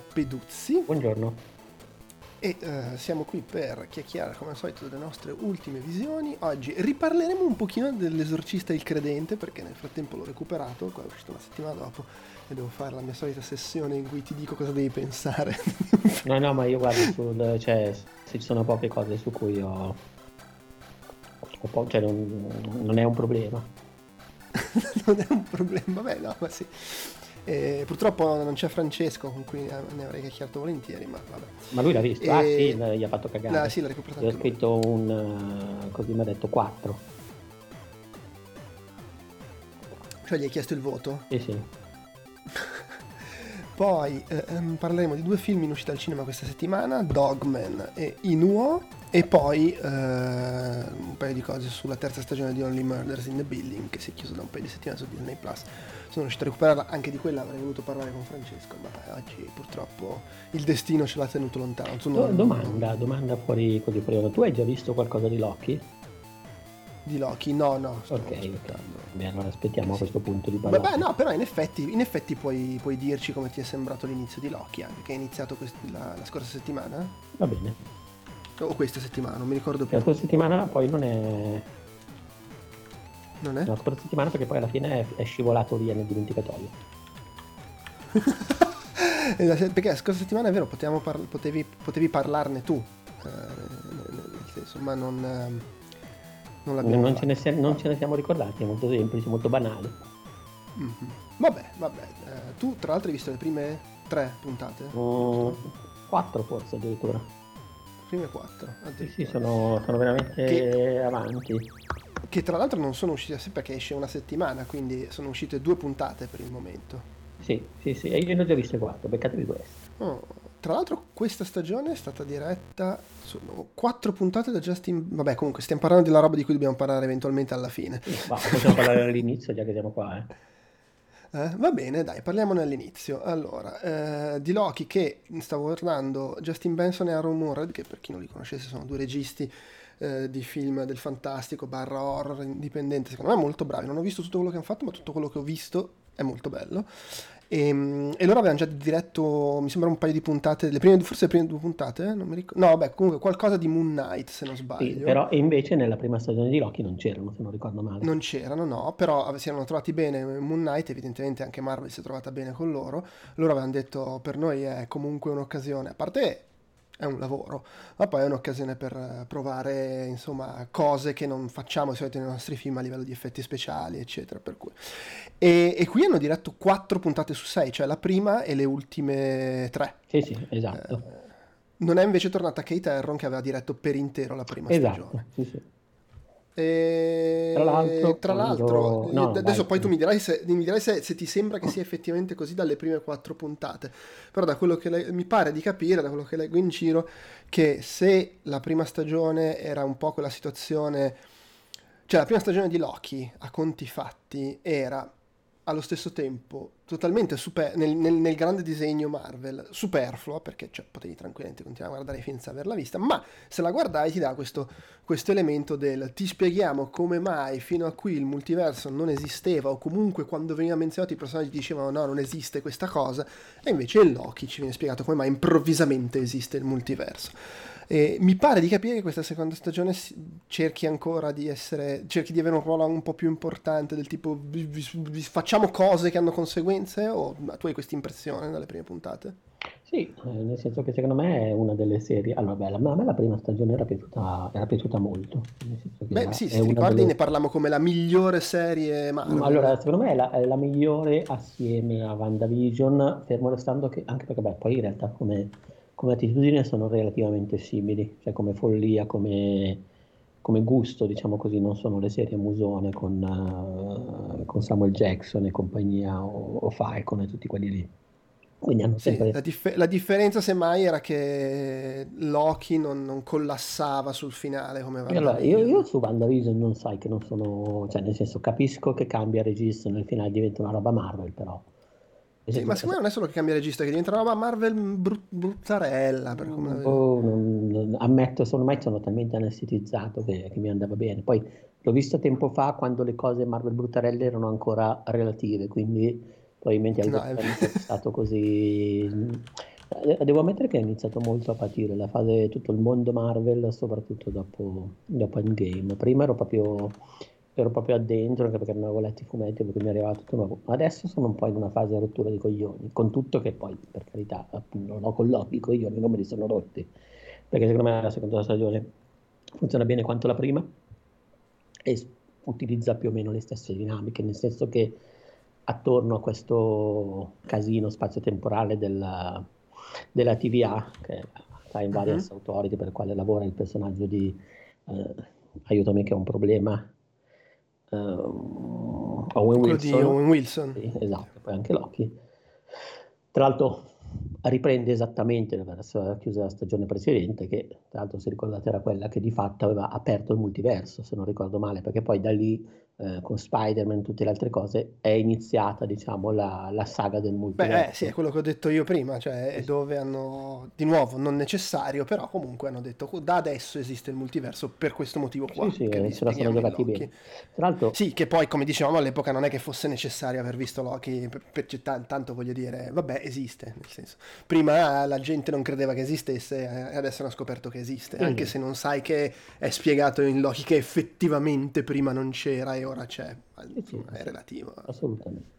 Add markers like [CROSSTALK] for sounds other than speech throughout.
Andrea Peduzzi Buongiorno. e eh, siamo qui per chiacchierare come al solito delle nostre ultime visioni. Oggi riparleremo un pochino dell'esorcista il credente perché nel frattempo l'ho recuperato, qua è uscito una settimana dopo e devo fare la mia solita sessione in cui ti dico cosa devi pensare. [LAUGHS] No, no, ma io guardo sul, cioè, se ci sono poche cose su cui ho, ho po- cioè non, non è un problema. [LAUGHS] non è un problema, vabbè no, ma sì. Eh, purtroppo non c'è Francesco con cui ne avrei chiacchierato volentieri, ma vabbè. Ma lui l'ha visto? Ah, E- sì, l- gli ha fatto cagare. No, sì, l'ha recuperato Gli ho anche lui. scritto un, eh, così mi ha detto 4. Cioè gli hai chiesto il voto? Sì, sì. [LAUGHS] Poi eh, ehm, parleremo di due film in uscita al cinema questa settimana, Dogman e Inuo, e poi eh, un paio di cose sulla terza stagione di Only Murders in the Building, che si è chiusa da un paio di settimane su Disney+. Plus. Sono riuscito a recuperarla, anche di quella avrei voluto parlare con Francesco, ma eh, oggi purtroppo il destino ce l'ha tenuto lontano. Non- domanda, domanda fuori così fuori. Tu hai già visto qualcosa di Loki? Di Loki? No, no, Ok, aspettando. Beh, allora aspettiamo a questo punto di parlare. Vabbè, no, però in effetti, in effetti puoi, puoi dirci come ti è sembrato l'inizio di Loki, anche che è iniziato quest- la, la scorsa settimana? Va bene. O questa settimana, non mi ricordo più. La scorsa settimana poi non è... Non è? La scorsa settimana perché poi alla fine è, è scivolato via nel dimenticatoio. [LAUGHS] Eh, se- Perché la scorsa settimana è vero, par- potevi, potevi parlarne tu, eh, nel senso, ma non, ehm, non l'abbiamo Non ce, ne siamo- non ce ne siamo ricordati, è molto semplice, molto banale. Mhm. Vabbè, vabbè. eh, tu tra l'altro hai visto le prime tre puntate? Mm, quattro forse addirittura. Prime quattro, Sì, sì, sono, sono veramente Che- avanti. Che tra l'altro non sono uscite sì, perché esce una settimana, quindi sono uscite due puntate per il momento. Sì, sì, sì, e io ne ho già viste quattro, beccatevi queste. Oh, Tra l'altro questa stagione è stata diretta sono quattro puntate da Justin... Vabbè comunque stiamo parlando della roba di cui dobbiamo parlare eventualmente alla fine. Ma possiamo parlare all'inizio, già che siamo qua, eh. Eh, va bene, dai, parliamone all'inizio. Allora, eh, di Loki che stavo guardando Justin Benson e Aaron Moorhead, che per chi non li conoscesse sono due registi eh, di film del fantastico barra horror indipendente, secondo me molto bravi. Non ho visto tutto quello che hanno fatto, ma tutto quello che ho visto è molto bello. E, mm, e loro avevano già diretto, mi sembra un paio di puntate, le prime, forse le prime due puntate, eh? non mi ricordo. No, vabbè, comunque qualcosa di Moon Knight, se non Sì, sbaglio. però e invece nella prima stagione di Loki non c'erano, se non ricordo male. Non c'erano, no, però si erano trovati bene Moon Knight, evidentemente anche Marvel si è trovata bene con loro. Loro avevano detto per noi è comunque un'occasione, a parte è un lavoro, ma poi è un'occasione per eh, provare insomma cose che non facciamo di solito nei nostri film a livello di effetti speciali, eccetera. Per cui. E, e qui hanno diretto quattro puntate su sei, cioè la prima e le ultime tre. Sì, sì, esatto. Non è invece tornata Kate Herron che aveva diretto per intero la prima esatto, stagione. sì, sì. E... Tra l'altro, tra quando- l'altro, no, adesso vai. poi tu mi dirai, se, mi dirai se, se ti sembra che sia effettivamente così dalle prime quattro puntate, però da quello che le- mi pare di capire, da quello che leggo in giro, che se la prima stagione era un po' quella situazione, cioè la prima stagione di Loki a conti fatti era allo stesso tempo totalmente super, nel, nel, nel, grande disegno Marvel superflua perché cioè, potevi tranquillamente continuare a guardare senza averla vista ma se la guardai ti dà questo, questo elemento del ti spieghiamo come mai fino a qui il multiverso non esisteva o comunque quando veniva menzionato i personaggi dicevano no non esiste questa cosa e invece in Loki ci viene spiegato come mai improvvisamente esiste il multiverso e mi pare di capire che questa seconda stagione cerchi ancora di essere, cerchi di avere un ruolo un po' più importante, del tipo vi, vi, facciamo cose che hanno conseguenze o tu hai questa impressione dalle prime puntate? Sì, eh, nel senso che secondo me è una delle serie. Allora, beh, a me la prima stagione era piaciuta, era piaciuta molto. Beh, sì, se ti ricordi, delle... ne parliamo come la migliore serie Marvel. Allora, secondo me è la, è la migliore assieme a WandaVision, fermo restando che, anche perché, beh, poi in realtà come come attitudine sono relativamente simili, cioè come follia, come, come gusto, diciamo così, non sono le serie musone con, uh, con Samuel Jackson e compagnia o, o Falcon e tutti quelli lì. Quindi hanno sempre... Sì, la, dif- la, differenza semmai era che Loki non, non collassava sul finale come va. Allora, io, io, su WandaVision non sai che non sono, cioè nel senso capisco che cambia registro nel finale diventa una roba Marvel però sì, ma secondo me non è solo che cambia regista, che diventa una roba Marvel brut- bruttarella. Per come oh, non, non, ammetto, ormai sono talmente anestetizzato che, che, mi andava bene. Poi l'ho visto tempo fa quando le cose Marvel bruttarelle erano ancora relative, quindi probabilmente no, è stato così... Eh, devo ammettere che ho iniziato molto a patire la fase tutto il mondo Marvel, soprattutto dopo, dopo Endgame. Prima ero proprio ero proprio addentro anche perché non avevo letto i fumetti perché mi arrivava tutto nuovo. Adesso sono un po' in una fase di rottura di coglioni, con tutto che poi, per carità, non ho con l'occhio i coglioni non me li sono rotti, perché secondo me la seconda stagione funziona bene quanto la prima e utilizza più o meno le stesse dinamiche, nel senso che attorno a questo casino spazio-temporale della, della TVA, che è Time Variance uh-huh. Authority, per il quale lavora il personaggio di... Eh, aiutami che ho un problema uh, Owen Wilson. Owen Wilson. Sì, esatto, poi anche Loki. Tra l'altro riprende esattamente verso chiusa la stagione precedente, che tra l'altro se ricordate era quella che di fatto aveva aperto il multiverso, se non ricordo male, perché poi da lì eh, con Spider-Man e tutte le altre cose è iniziata diciamo la, la saga del multiverso. Beh, eh, sì, è quello che ho detto io prima, cioè è dove hanno, di nuovo, non necessario, però comunque hanno detto da adesso esiste il multiverso per questo motivo qua. Sì, sì, che se la sono giocati bene. Tra l'altro... Sì, che poi come dicevamo all'epoca non è che fosse necessario aver visto Loki, per, per, per, tanto voglio dire, vabbè, esiste, nel senso. Prima la gente non credeva che esistesse e adesso hanno scoperto che esiste, mm. anche se non sai che è spiegato in Loki che effettivamente prima non c'era e ora c'è, sì, è relativo. Assolutamente.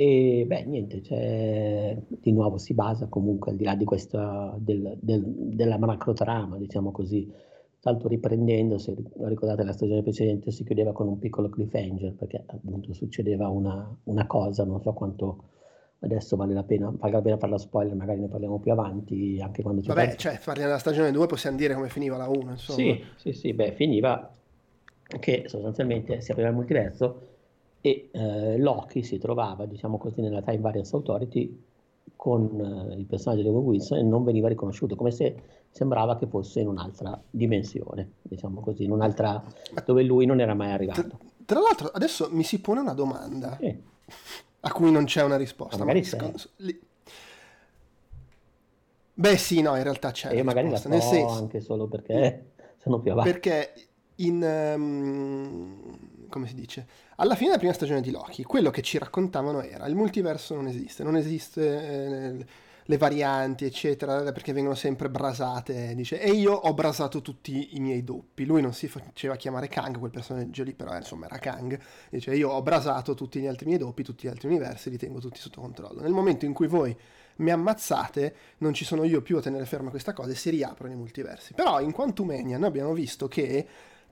E beh, niente, cioè, di nuovo si basa comunque al di là di questa, del, del, della macrotrama, diciamo così, tanto riprendendo, se ricordate la stagione precedente, si chiudeva con un piccolo cliffhanger, perché appunto succedeva una, una cosa, non so quanto adesso vale la pena, vale la pena fare la spoiler, magari ne parliamo più avanti, anche quando c'è... Vabbè, parte... cioè, parliamo della stagione 2, possiamo dire come finiva la 1, insomma. Sì, sì, sì, beh, finiva che sostanzialmente si apriva il multiverso e eh, Loki si trovava, diciamo così, nella Time Variance Authority con eh, il personaggio di Owen Wilson e non veniva riconosciuto, come se sembrava che fosse in un'altra dimensione, diciamo così, in un'altra dove lui non era mai arrivato. Tra, tra l'altro, adesso mi si pone una domanda sì. a cui non c'è una risposta. Ma magari. Beh, sì, no, in realtà c'è. E magari risposta, la so senso... anche solo perché sono più avanti. Perché in... Um, come si dice? Alla fine della prima stagione di Loki, quello che ci raccontavano era il multiverso non esiste, non esiste eh, le varianti, eccetera, perché vengono sempre brasate. Dice, e io ho brasato tutti i miei doppi. Lui non si faceva chiamare Kang, quel personaggio lì, però insomma era Kang. Dice, io ho brasato tutti gli altri miei doppi, tutti gli altri universi, li tengo tutti sotto controllo. Nel momento in cui voi mi ammazzate, non ci sono io più a tenere ferma questa cosa e si riaprono i multiversi. Però in Quantumania noi abbiamo visto che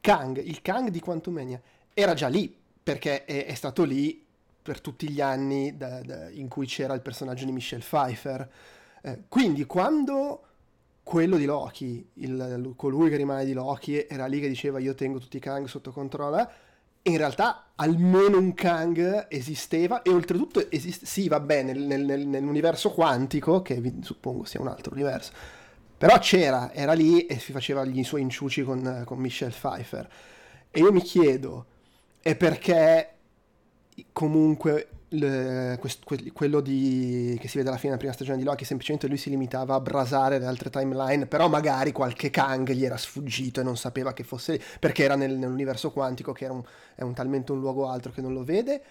Kang, il Kang di Quantumania, era già lì, perché è, è stato lì per tutti gli anni da, da, in cui c'era il personaggio di Michelle Pfeiffer. Eh, quindi quando quello di Loki, il, colui che rimane di Loki, era lì che diceva io tengo tutti i Kang sotto controllo, in realtà almeno un Kang esisteva e oltretutto esiste, sì va bene nel, nel, nell'universo quantico, che vi, suppongo sia un altro universo, però c'era, era lì e si faceva gli suoi inciuci con, con Michelle Pfeiffer. E io mi chiedo, è perché comunque le, quest, que, quello di, che si vede alla fine della prima stagione di Loki, semplicemente lui si limitava a brasare le altre timeline, però magari qualche Kang gli era sfuggito e non sapeva che fosse perché era nel, nell'universo quantico, che un, è un, talmente un luogo altro che non lo vede,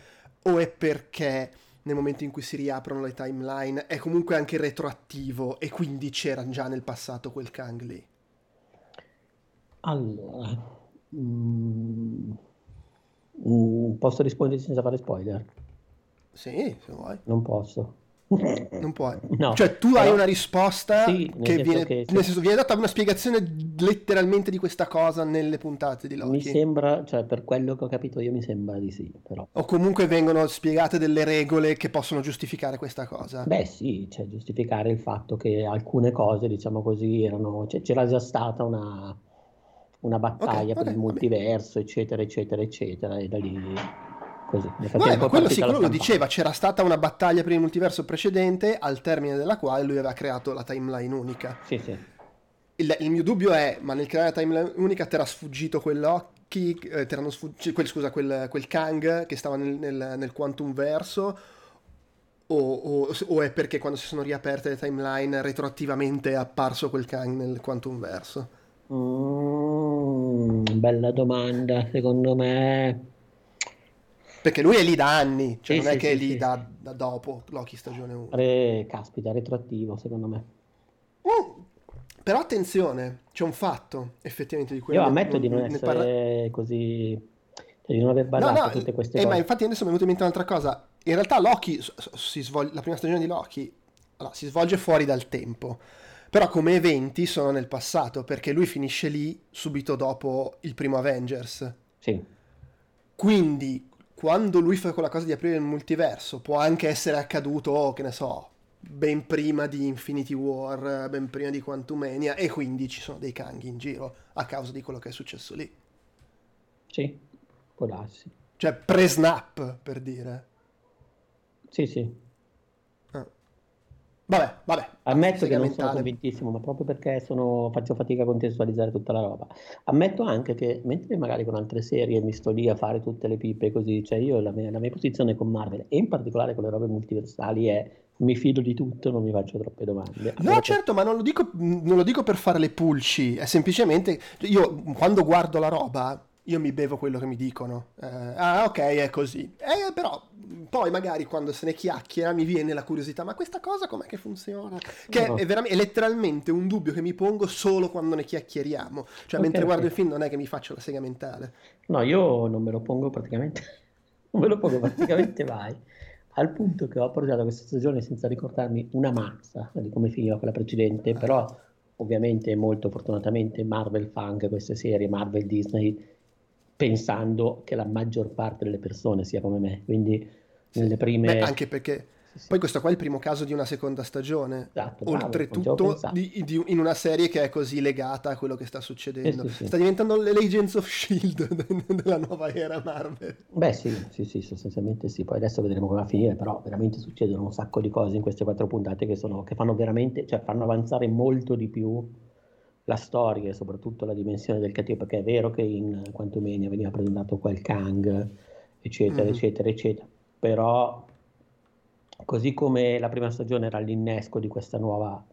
o è perché nel momento in cui si riaprono le timeline è comunque anche retroattivo e quindi c'era già nel passato quel Kang lì? Allora, mm, mm, posso rispondere senza fare spoiler? Sì, se vuoi. Non posso. Non puoi. No, cioè, tu però... hai una risposta sì, che, viene, che nel senso, viene data una spiegazione letteralmente di questa cosa nelle puntate di Loki. Mi sembra, cioè, per quello che ho capito io, mi sembra di sì. Però. O comunque vengono spiegate delle regole che possono giustificare questa cosa. Beh, sì, cioè, giustificare il fatto che alcune cose, diciamo così, erano. Cioè, c'era già stata una, una battaglia okay, per okay, il multiverso, eccetera, eccetera, eccetera, e da lì così. No, eh, ma quello quello lo diceva, c'era stata una battaglia per il multiverso precedente, al termine della quale lui aveva creato la timeline unica. Sì, sì. Il, il mio dubbio è, ma nel creare la timeline unica ti era sfuggito quell'occhi, eh, sfuggito, quel, scusa, quel, quel, Kang che stava nel, nel, nel Quantum Verso, o, o, o, è perché quando si sono riaperte le timeline retroattivamente è apparso quel Kang nel Quantum Verso? Mm, bella domanda, secondo me perché lui è lì da anni, cioè sì, non sì, è che è lì da, da, dopo Loki stagione 1. Re, caspita, retroattivo secondo me. Mm, però attenzione, c'è un fatto effettivamente di quello. Io ammetto non, di non essere parla... così... Cioè, di non aver badato no, no, tutte queste eh, cose. Ma infatti adesso mi è venuta in mente un'altra cosa. In realtà Loki, si svol... la prima stagione di Loki, allora, si svolge fuori dal tempo. Però come eventi sono nel passato, perché lui finisce lì subito dopo il primo Avengers. Sì. Quindi quando lui fa quella cosa di aprire il multiverso, può anche essere accaduto, che ne so, ben prima di Infinity War, ben prima di Quantumania, e quindi ci sono dei Kang in giro a causa di quello che è successo lì. Sì, può darsi. Cioè, pre-snap, per dire. Sì, sì. Vabbè, vabbè. Ammetto che non sono convintissimo, ma proprio perché sono, faccio fatica a contestualizzare tutta la roba. Ammetto anche che mentre magari con altre serie mi sto lì a fare tutte le pippe così, cioè io la mia, la mia posizione con Marvel e in particolare con le robe multiversali è mi fido di tutto, non mi faccio troppe domande. No, certo, ma non lo, dico, non lo dico per fare le pulci, è semplicemente io quando guardo la roba io mi bevo quello che mi dicono. Eh, ah, ok, è così. Eh, però poi magari quando se ne chiacchiera mi viene la curiosità, ma questa cosa com'è che funziona? Che no. è, veramente, è letteralmente un dubbio che mi pongo solo quando ne chiacchieriamo. Cioè, okay, mentre guardo il film non è che mi faccio la sega mentale. No, io non me lo pongo praticamente, [LAUGHS] non me lo pongo praticamente [LAUGHS] mai. Al punto che ho appoggiato questa stagione senza ricordarmi una mazza di come finiva quella precedente, ah. però ovviamente molto fortunatamente Marvel fa anche queste serie, Marvel Disney pensando che la maggior parte delle persone sia come me. Quindi nelle prime... Beh, anche perché poi questo qua è il primo caso di una seconda stagione. Esatto, Oltretutto di, di, in una serie che è così legata a quello che sta succedendo. Sì, sì, sta diventando l'Agents of Shield [LAUGHS] della nuova era Marvel. Beh sì, sì, sì, sostanzialmente sì. Poi adesso vedremo come va a finire, però veramente succedono un sacco di cose in queste quattro puntate che, sono, che fanno veramente, cioè fanno avanzare molto di più la storia e soprattutto la dimensione del cattivo, perché è vero che in Quantumania veniva presentato quel Kang, eccetera, mm-hmm. eccetera, eccetera, però così come la prima stagione era l'innesco di questa nuova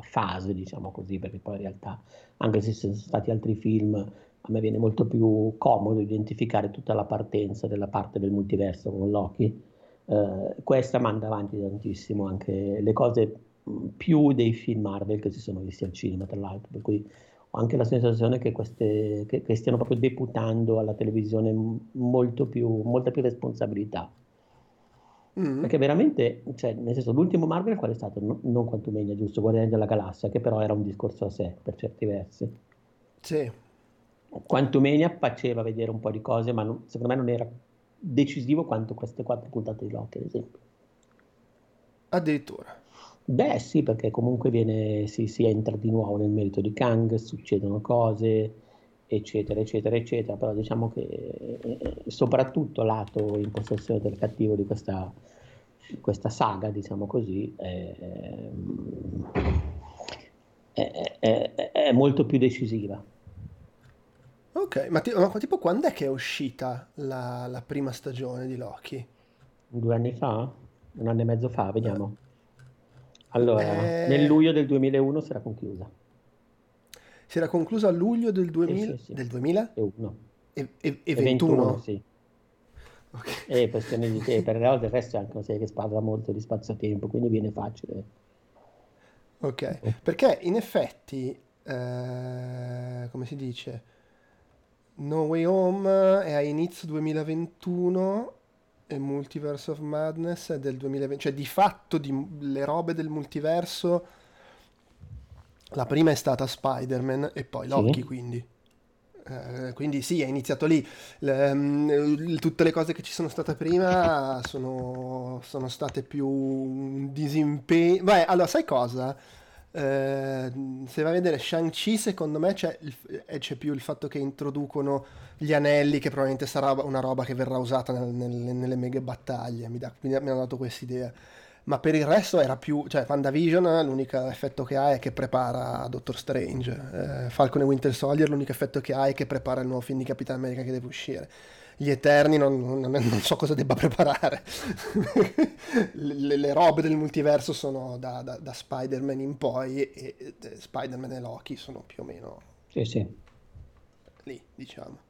fase, diciamo così, perché poi in realtà, anche se ci sono stati altri film, a me viene molto più comodo identificare tutta la partenza della parte del multiverso con Loki. Eh, questa manda avanti tantissimo anche le cose più dei film Marvel che si sono visti al cinema, tra l'altro, per cui ho anche la sensazione che, queste, che, che stiano proprio deputando alla televisione molto più, molta più responsabilità. Mm. Perché veramente, cioè, nel senso, l'ultimo Marvel qual è stato? No, non Quantumania, giusto? Guardiani della Galassia, che però era un discorso a sé, per certi versi. Sì. Quantumania faceva vedere un po' di cose, ma non, secondo me non era decisivo quanto queste quattro puntate di Loki, ad esempio. Addirittura. Beh, sì, perché comunque viene, si, si entra di nuovo nel merito di Kang, succedono cose, eccetera, eccetera, eccetera, però diciamo che eh, soprattutto lato in possessione del cattivo di questa, questa saga, diciamo così, è, è, è, è molto più decisiva. Ok, ma, ti, ma, tipo quando è che è uscita la, la prima stagione di Loki? Due anni fa? Un anno e mezzo fa, vediamo. Allora, eh... nel luglio del 2001 si era conclusa. Si era conclusa a luglio del 2000? Sì, sì, sì. Del 2000? E, e, e, e 21? 21 sì. Okay. E questione di tempo, per il resto è anche una serie che sparla molto di spazio-tempo, quindi viene facile. Ok, perché in effetti, eh, come si dice, No Way Home è a inizio 2021 e Multiverse of Madness è del 2020, cioè di fatto di, le robe del multiverso, la prima è stata Spider-Man e poi Loki sì. quindi. Eh, quindi sì, è iniziato lì. Le, um, tutte le cose che ci sono state prima sono, sono state più un disimpegno. Beh, allora, sai cosa? Eh, se vai a vedere Shang-Chi, secondo me c'è, il, eh, c'è, più il fatto che introducono gli anelli, che probabilmente sarà una roba che verrà usata nel, nel, nelle mega battaglie. Mi, da, mi hanno dato questa idea ma per il resto era più, cioè WandaVision l'unico effetto che ha è che prepara Doctor Strange, eh, Falcon e Winter Soldier l'unico effetto che ha è che prepara il nuovo film di Capitan America che deve uscire. Gli Eterni non, non, non so cosa debba preparare. [LAUGHS] le, le, robe del multiverso sono da, da, da Spider-Man in poi e, e Spider-Man e Loki sono più o meno sì, sì. lì, diciamo.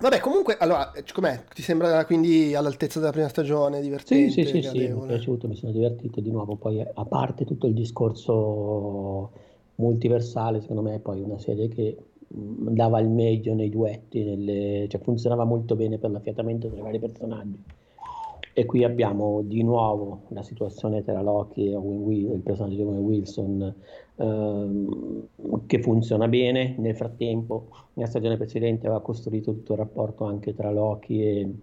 Vabbè, comunque, allora, eh, com'è? Ti sembra quindi all'altezza della prima stagione, divertente? Sì, sì, sì, sì, mi è piaciuto, mi sono divertito di nuovo, poi a parte tutto il discorso multiversale, secondo me è poi una serie che dava il meglio nei duetti, nelle... cioè funzionava molto bene per l'affiatamento tra i vari personaggi. E qui abbiamo di nuovo la situazione tra Loki e Owen Will, il personaggio di Owen Wilson ehm, che funziona bene. Nel frattempo, nella stagione precedente aveva costruito tutto il rapporto anche tra Loki e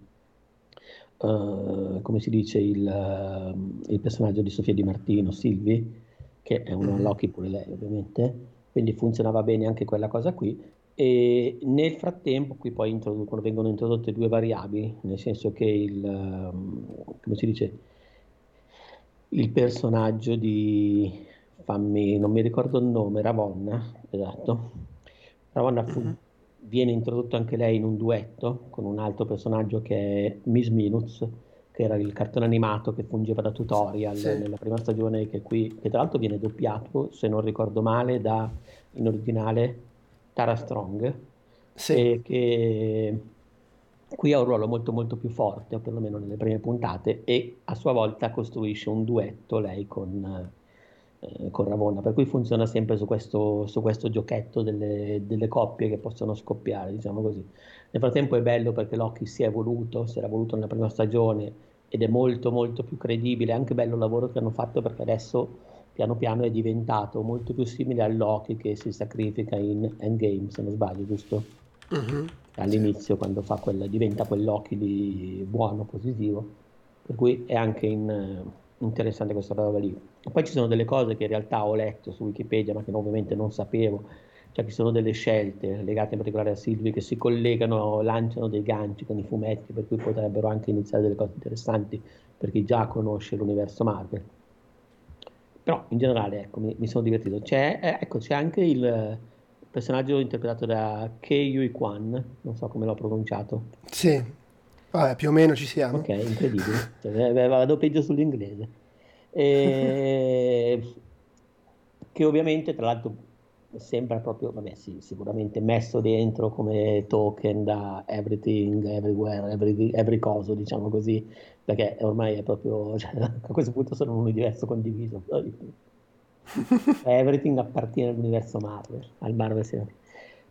uh, come si dice il, uh, il, personaggio di Sofia Di Martino, Silvi, che è una mm-hmm. Loki pure lei ovviamente, quindi funzionava bene anche quella cosa qui. E nel frattempo qui poi vengono introdotte due variabili, nel senso che il, um, come si dice, il personaggio di, fammi, non mi ricordo il nome, Ravonna, esatto, Ravonna fu, uh-huh. viene introdotto anche lei in un duetto con un altro personaggio che è Miss Minutes, che era il cartone animato che fungeva da tutorial sì. nella prima stagione, che qui, che tra l'altro viene doppiato, se non ricordo male, da, in originale Tara Strong, sì. che qui ha un ruolo molto molto più forte, o perlomeno nelle prime puntate, e a sua volta costruisce un duetto lei con, eh, con Ravonna, per cui funziona sempre su questo, su questo giochetto delle, delle, coppie che possono scoppiare, diciamo così. Nel frattempo è bello perché Loki si è evoluto, si era evoluto nella prima stagione ed è molto molto più credibile, è anche bello il lavoro che hanno fatto perché adesso piano piano è diventato molto più simile a Loki che si sacrifica in Endgame, se non sbaglio, giusto? Uh-huh. All'inizio, sì. quando fa quel, diventa quel Loki di buono, positivo. Per cui è anche in, uh, interessante questa roba lì. Poi ci sono delle cose che in realtà ho letto su Wikipedia, ma che ovviamente non sapevo. Cioè ci sono delle scelte legate in particolare a Silvi che si collegano, lanciano dei ganci con i fumetti, per cui potrebbero anche iniziare delle cose interessanti per chi già conosce l'universo Marvel. Però in generale ecco, mi, mi sono divertito. C'è, eh, ecco, c'è anche il personaggio interpretato da Kei Yui Kwan, non so come l'ho pronunciato. Sì, Vabbè, più o meno ci siamo. Ok, incredibile. Cioè, vado peggio sull'inglese. E... [LAUGHS] che ovviamente, tra l'altro, sembra proprio, vabbè sì, sicuramente messo dentro come token da everything, everywhere, every, every coso, diciamo così, perché ormai è proprio, [LAUGHS] cioè, a questo punto sono un universo condiviso. [LAUGHS] everything appartiene all'universo Marvel, al Marvel Cinematic.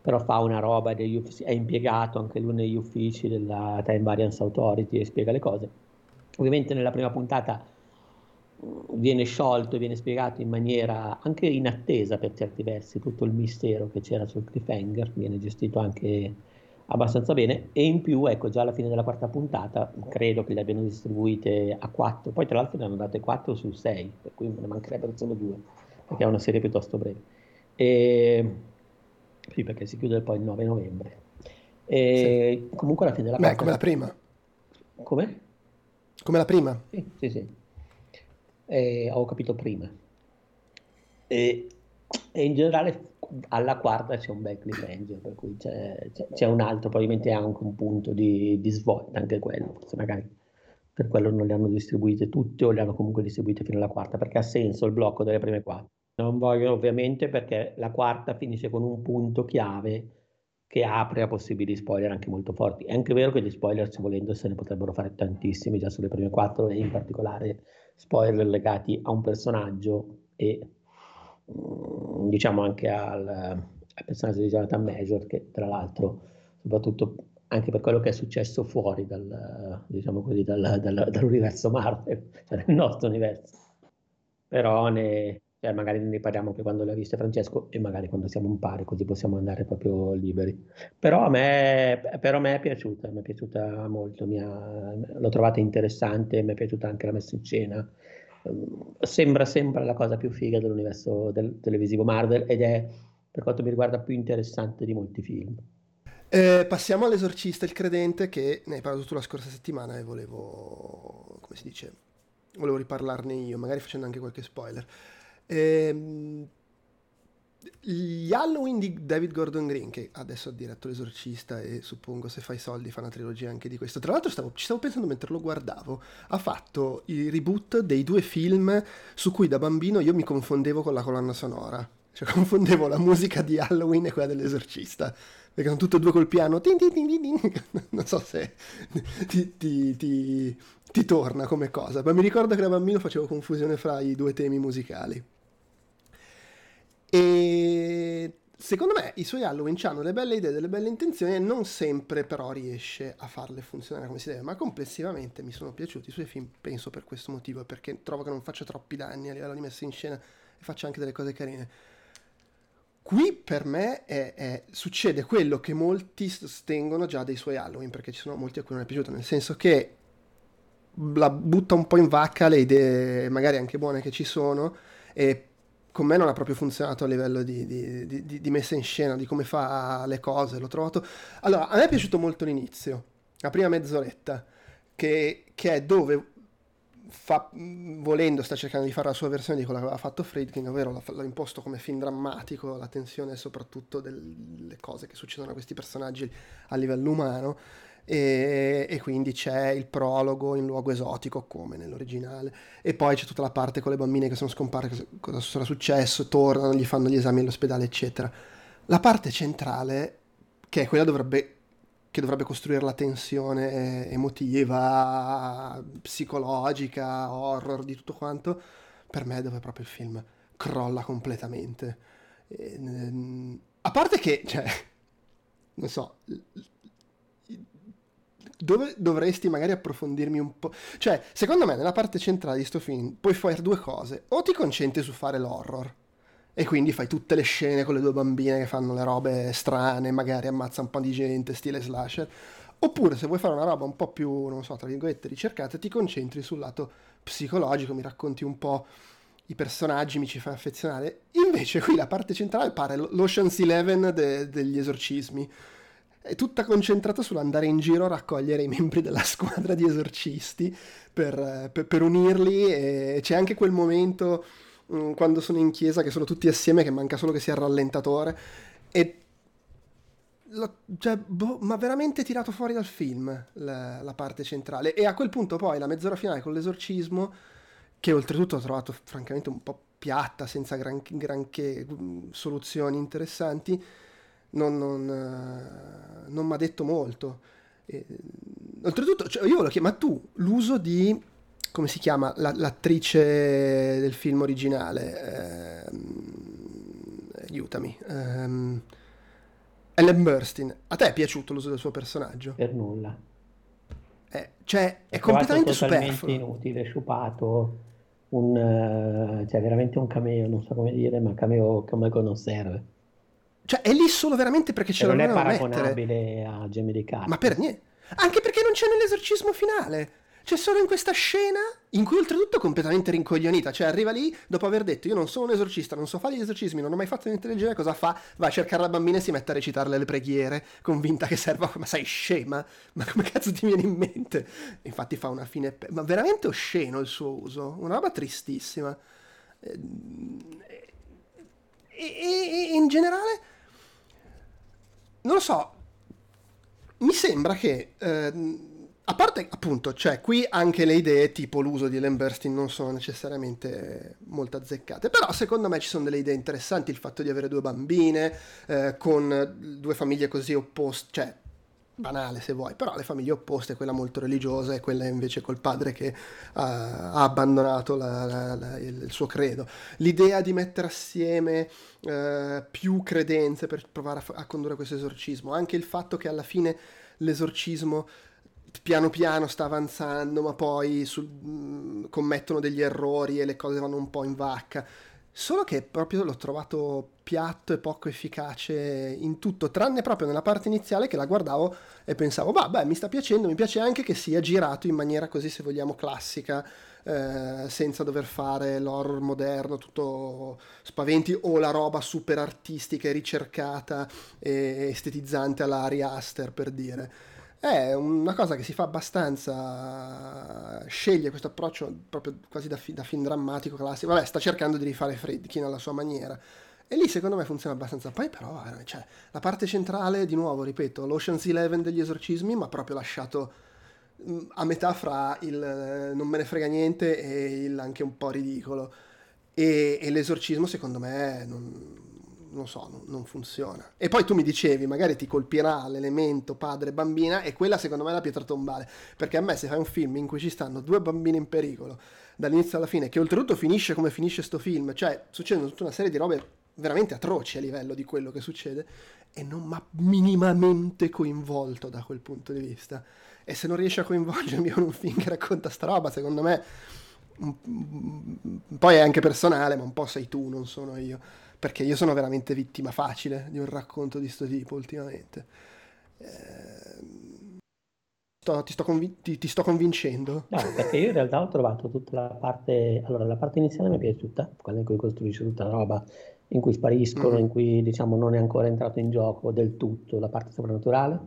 Però fa una roba degli uffici, è impiegato anche lui negli uffici della Time Variance Authority e spiega le cose. Ovviamente nella prima puntata viene sciolto e viene spiegato in maniera anche inattesa per certi versi tutto il mistero che c'era sul cliffhanger, viene gestito anche abbastanza bene e in più ecco già alla fine della quarta puntata credo che le abbiano distribuite a 4 poi tra l'altro ne hanno date 4 su 6 per cui ne mancherebbero solo 2 perché è una serie piuttosto breve e sì perché si chiude poi il 9 novembre e sì. comunque alla fine della quarta Beh, come la prima come? come la prima? sì sì sì eh, ho capito prima. E E in generale alla quarta c'è un bel cliffhanger, per cui c'è, c'è, c'è, un altro, probabilmente anche un punto di, di svolta, anche quello, forse magari per quello non le hanno distribuite tutte o le hanno comunque distribuite fino alla quarta, perché ha senso il blocco delle prime quattro. Non voglio ovviamente perché la quarta finisce con un punto chiave che apre a possibili spoiler anche molto forti. È anche vero che gli spoiler, se volendo, se ne potrebbero fare tantissimi già sulle prime quattro e in particolare spoiler legati a un personaggio e mm, diciamo anche al, al personaggio di Jonathan Major che tra l'altro soprattutto anche per quello che è successo fuori dal, diciamo così, dal, dal, dall'universo Marvel, cioè nel nostro universo. Però ne, cioè magari ne parliamo anche quando l'ha vista Francesco e magari quando siamo in pari, così possiamo andare proprio liberi. Però a me, però a me è piaciuta, mi è piaciuta molto, ha, l'ho trovata interessante, mi è piaciuta anche la messa in scena. Sembra, sembra la cosa più figa dell'universo del televisivo Marvel ed è, per quanto mi riguarda, più interessante di molti film. Eh, passiamo all'esorcista, il credente, che ne hai parlato tu la scorsa settimana e volevo, come si dice, volevo riparlarne io, magari facendo anche qualche spoiler. Eh, gli Halloween di David Gordon Green, che adesso ha diretto l'esorcista e suppongo se fai soldi fa una trilogia anche di questo. Tra l'altro stavo, ci stavo pensando mentre lo guardavo, ha fatto i reboot dei due film su cui da bambino io mi confondevo con la colonna sonora. Cioè [LAUGHS] confondevo la musica di Halloween e quella dell'esorcista perché sono tutte e due col piano. Tin, tin, tin, [LAUGHS] non so se ti, ti, ti, ti, torna come cosa, ma mi ricordo che da bambino facevo confusione fra i due temi musicali. E secondo me i suoi Halloween hanno delle belle idee, delle belle intenzioni e non sempre però riesce a farle funzionare come si deve, ma complessivamente mi sono piaciuti i suoi film, penso per questo motivo, perché trovo che non faccia troppi danni a livello di messa in scena e faccia anche delle cose carine. Qui per me è, è, succede quello che molti sostengono già dei suoi Halloween, perché ci sono molti a cui non è piaciuto, nel senso che la butta un po' in vacca le idee magari anche buone che ci sono e con me non ha proprio funzionato a livello di, di, di, di messa in scena, di come fa le cose, l'ho trovato... Allora, a me è piaciuto molto l'inizio, la prima mezz'oretta, che, che è dove fa, volendo sta cercando di fare la sua versione di quello che aveva fatto Friedkin, ovvero l'ha, l'ha imposto come film drammatico, la tensione soprattutto delle cose che succedono a questi personaggi a livello umano, e, e, quindi c'è il prologo in luogo esotico come nell'originale, e poi c'è tutta la parte con le bambine che sono scomparse, cosa sarà successo, tornano, gli fanno gli esami all'ospedale, eccetera. La parte centrale, che è quella dovrebbe che dovrebbe costruire la tensione emotiva, psicologica, horror, di tutto quanto, per me dove proprio il film crolla completamente. E, a parte che, cioè, [LAUGHS] non so, dove dovresti magari approfondirmi un po'. Cioè, secondo me, nella parte centrale di sto film puoi fare due cose. O ti concentri su fare l'horror, e quindi fai tutte le scene con le due bambine che fanno le robe strane, magari ammazza un po' di gente, stile slasher. Oppure se vuoi fare una roba un po' più, non so, tra virgolette, ricercata, ti concentri sul lato psicologico, mi racconti un po' i personaggi, mi ci fai affezionare. Invece qui la parte centrale pare l'Ocean's Eleven de- degli esorcismi. È tutta concentrata sull'andare in giro a raccogliere i membri della squadra di esorcisti per, per, per unirli e c'è anche quel momento Mm, quando sono in chiesa, che sono tutti assieme, che manca solo che sia il rallentatore. E lo, cioè, boh, ma veramente tirato fuori dal film la, la, parte centrale. E a quel punto poi la mezz'ora finale con l'esorcismo, che oltretutto ho trovato francamente un po' piatta, senza gran, granché mm, soluzioni interessanti, non, non, uh, non mi ha detto molto. E, oltretutto, cioè, io volevo chiedere, ma tu l'uso di come si chiama la, l'attrice del film originale? Eh, aiutami. Ehm, Ellen Burstyn. A te è piaciuto l'uso del suo personaggio? Per nulla. Eh, cioè, è completamente superfluo. inutile, sciupato, un, uh, cioè veramente un cameo, non so come dire, ma cameo come non serve. Cioè, è lì solo veramente perché ce l'hanno mettere. Non è paragonabile a Jamie Lee Curtis. Ma per niente. Anche perché non c'è nell'esorcismo finale. C'è solo in questa scena in cui oltretutto è completamente rincoglionita, cioè arriva lì dopo aver detto io non sono un esorcista, non so fare gli esorcismi, non ho mai fatto niente del genere, cosa fa? Va a cercare la bambina e si mette a recitarle le preghiere, convinta che serva, ma sei scema? Ma come cazzo ti viene in mente? Infatti fa una fine, ma veramente osceno il suo uso, una roba tristissima. Ehm, e, e, e in generale, non lo so, mi sembra che... Eh, a parte appunto, cioè qui anche le idee tipo l'uso di Ellen Burstyn non sono necessariamente molto azzeccate, però secondo me ci sono delle idee interessanti, il fatto di avere due bambine eh, con due famiglie così opposte, cioè banale se vuoi, però le famiglie opposte, quella molto religiosa e quella invece col padre che uh, ha abbandonato la, la, la, il suo credo. L'idea di mettere assieme uh, più credenze per provare a, a condurre questo esorcismo, anche il fatto che alla fine l'esorcismo piano piano sta avanzando, ma poi sul, mh, mm, commettono degli errori e le cose vanno un po' in vacca. Solo che proprio l'ho trovato piatto e poco efficace in tutto, tranne proprio nella parte iniziale che la guardavo e pensavo, vabbè, mi sta piacendo, mi piace anche che sia girato in maniera così, se vogliamo, classica, eh, senza dover fare l'horror moderno, tutto spaventi, o la roba super artistica e ricercata e estetizzante alla Ari Aster, per dire è una cosa che si fa abbastanza sceglie questo approccio proprio quasi da, fi, da film drammatico classico. Vabbè sta cercando di rifare Friedkin alla sua maniera. E lì secondo me funziona abbastanza. Poi però cioè, la parte centrale di nuovo ripeto l'Ocean's Eleven degli esorcismi ma proprio lasciato mm, a metà fra il non me ne frega niente e il anche un po' ridicolo. E, e l'esorcismo secondo me non, non so, non, non, funziona. E poi tu mi dicevi, magari ti colpirà l'elemento padre-bambina e quella secondo me è la pietra tombale, perché a me se fai un film in cui ci stanno due bambini in pericolo, dall'inizio alla fine, che oltretutto finisce come finisce sto film, cioè succedono tutta una serie di robe veramente atroci a livello di quello che succede, e non mi ha minimamente coinvolto da quel punto di vista. E se non riesci a coinvolgermi con un film che racconta sta roba, secondo me... Poi è anche personale, ma un po' sei tu, non sono io perché io sono veramente vittima facile di un racconto di questo tipo ultimamente. Eh, sto, ti, sto convin- ti, ti, sto convincendo? No, perché io in realtà ho trovato tutta la parte... Allora, la parte iniziale mi è piaciuta, quella in cui costruisce tutta la roba, in cui spariscono, mm. in cui diciamo non è ancora entrato in gioco del tutto la parte soprannaturale.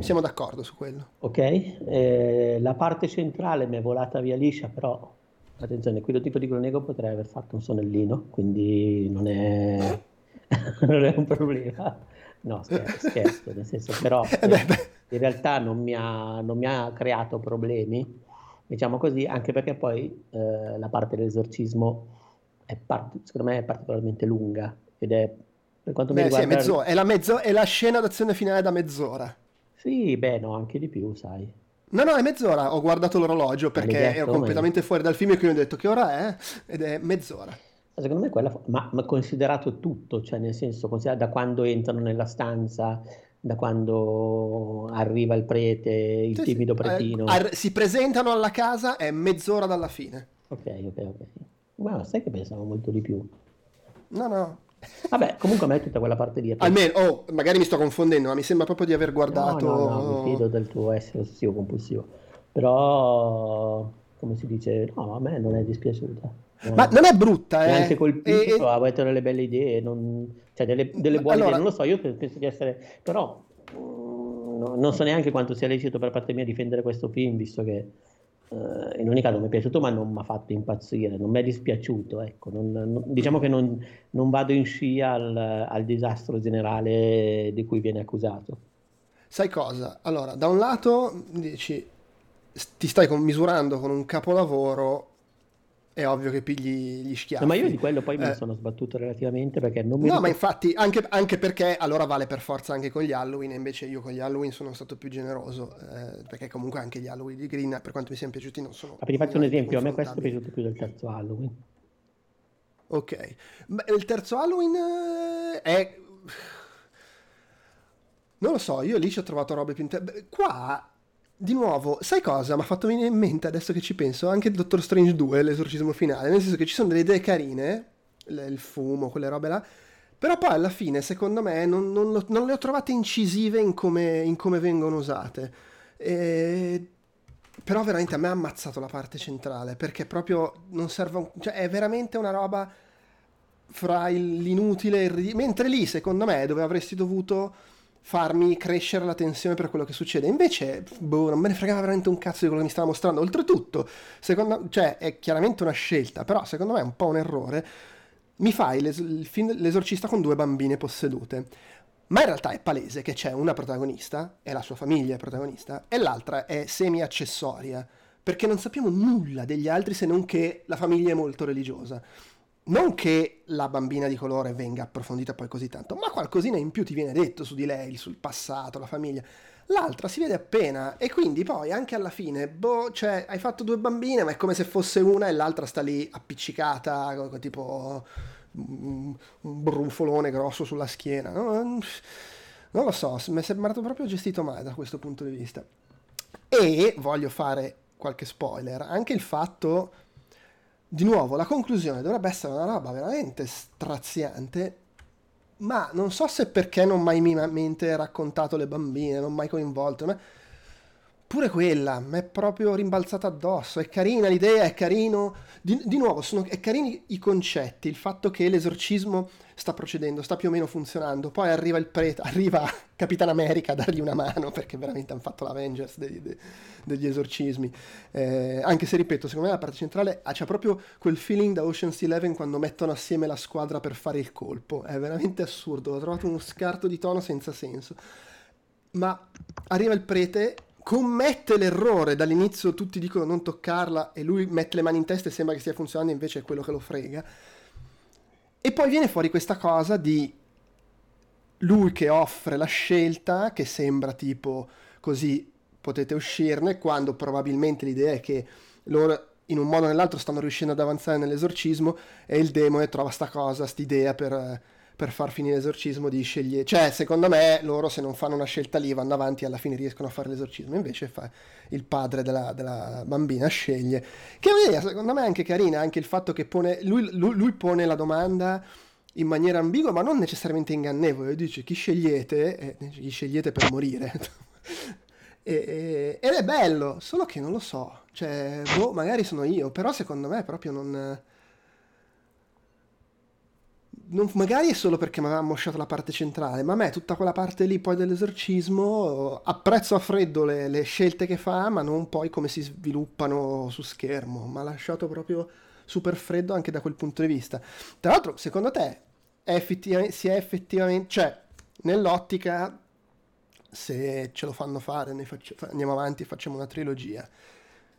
Siamo d'accordo su quello. Ok, eh, la parte centrale mi è volata via liscia, però Attenzione, quello tipo di Glonego potrei aver fatto un sonnellino, quindi non è, [LAUGHS] non è un problema. No, scherzo, scherzo nel senso, però [LAUGHS] eh, in realtà non mi, ha, non mi, ha, creato problemi, diciamo così, anche perché poi eh, la parte dell'esorcismo è part- secondo me è particolarmente lunga ed è per quanto beh, mi riguarda... Sì, è, è, la mezzo- è la scena d'azione finale da mezz'ora. Sì, beh, no, anche di più, sai. No, no, è mezz'ora. Ho guardato l'orologio perché ero completamente fuori dal film e quindi ho detto che ora è ed è mezz'ora. Secondo me quella, ma, ma considerato tutto, cioè nel senso, da quando entrano nella stanza, da quando arriva il prete, il sì, timido. Eh, pretino. Eh, si presentano alla casa, è mezz'ora dalla fine. Ok, ok, ok. Ma sai che pensavo molto di più. No, no, Vabbè, comunque a me tutta quella parte lì. Almeno, oh, magari mi sto confondendo, ma mi sembra proprio di aver guardato. No, no, no, mi fido del tuo essere ossessivo compulsivo. Però, come si dice, no, a me non è dispiaciuta. Ma non è brutta, eh. Neanche colpito, e... avete delle belle idee, non... cioè delle, delle buone allora... idee, non lo so, io penso di essere... Però mm, non so neanche quanto sia lecito per parte mia difendere questo film, visto che Uh, in ogni caso mi è piaciuto ma non mi ha fatto impazzire, non mi è dispiaciuto, ecco. non, non, diciamo che non, non, vado in scia al, al, disastro generale di cui viene accusato. Sai cosa? Allora, da un lato dici, ti stai misurando con un capolavoro è ovvio che pigli gli schiaffi. No, ma io di quello poi eh. mi sono sbattuto relativamente perché non mi... No, ma infatti, anche, anche, perché allora vale per forza anche con gli Halloween, e invece io con gli Halloween sono stato più generoso, eh, perché comunque anche gli Halloween di Green, per quanto mi siano piaciuti, non sono... Ma ti faccio un esempio, a me questo è piaciuto più del terzo Halloween. Ok, Beh, il terzo Halloween eh, è... Non lo so, io lì ci ho trovato robe più... Inter... Qua di nuovo, sai cosa? Mi ha fatto venire in mente adesso che ci penso anche il Doctor Strange 2, l'esorcismo finale, nel senso che ci sono delle idee carine, il fumo, quelle robe là, però poi alla fine secondo me non, non, non le ho trovate incisive in come, in come vengono usate. E... Però veramente a me ha ammazzato la parte centrale, perché proprio non serve, un... cioè è veramente una roba fra l'inutile e il ridicolo, mentre lì secondo me dove avresti dovuto farmi crescere la tensione per quello che succede. Invece, boh, non me ne fregava veramente un cazzo di quello che mi stava mostrando. Oltretutto, secondo, cioè, è chiaramente una scelta, però secondo me è un po' un errore. mi fai l'es- il film L'esorcista con due bambine possedute. Ma in realtà è palese che c'è una protagonista, e la sua famiglia è protagonista, e l'altra è semi-accessoria, perché non sappiamo nulla degli altri se non che la famiglia è molto religiosa. Non che la bambina di colore venga approfondita poi così tanto, ma qualcosina in più ti viene detto su di lei, sul passato, la famiglia. L'altra si vede appena e quindi poi anche alla fine, boh, cioè hai fatto due bambine ma è come se fosse una e l'altra sta lì appiccicata, tipo un brufolone grosso sulla schiena. Non, non lo so, mi è sembrato proprio gestito male da questo punto di vista. E voglio fare qualche spoiler, anche il fatto, di nuovo, la conclusione dovrebbe essere una roba veramente straziante ma non so se perché non mai minimamente raccontato le bambine, non mai coinvolto, ma pure quella mi è proprio rimbalzata addosso. È carina l'idea, è carino. Di, di nuovo, sono, è carini i concetti, il fatto che l'esorcismo sta procedendo, sta più o meno funzionando. Poi arriva il prete, arriva [LAUGHS] Capitan America a dargli una mano perché veramente hanno fatto l'Avengers degli, degli esorcismi. Eh, anche se, ripeto, secondo me la parte centrale c'è proprio quel feeling da Ocean's Eleven quando mettono assieme la squadra per fare il colpo. È veramente assurdo. Ho trovato uno scarto di tono senza senso. Ma arriva il prete commette l'errore, dall'inizio tutti dicono non toccarla e lui mette le mani in testa e sembra che stia funzionando, invece è quello che lo frega. E poi viene fuori questa cosa di lui che offre la scelta, che sembra tipo così potete uscirne, quando probabilmente l'idea è che loro in un modo o nell'altro stanno riuscendo ad avanzare nell'esorcismo e il demone trova sta cosa, st'idea per per far finire l'esorcismo di scegliere. Cioè, secondo me, loro se non fanno una scelta lì vanno avanti e alla fine riescono a fare l'esorcismo. Invece fa il padre della, della bambina sceglie. Che è un'idea, secondo me, anche carina. Anche il fatto che pone, lui, lui, lui pone la domanda in maniera ambigua, ma non necessariamente ingannevole. Dice chi scegliete, eh, chi scegliete per morire. [LAUGHS] e, e, ed è bello, solo che non lo so. Cioè, boh, magari sono io, però secondo me proprio non non, magari è solo perché mi aveva mosciato la parte centrale, ma a me tutta quella parte lì poi dell'esorcismo apprezzo a freddo le, le, scelte che fa, ma non poi come si sviluppano su schermo. Mi ha lasciato proprio super freddo anche da quel punto di vista. Tra l'altro, secondo te è effettivamente, si è effettivamente, cioè nell'ottica, se ce lo fanno fare, faccio, andiamo avanti e facciamo una trilogia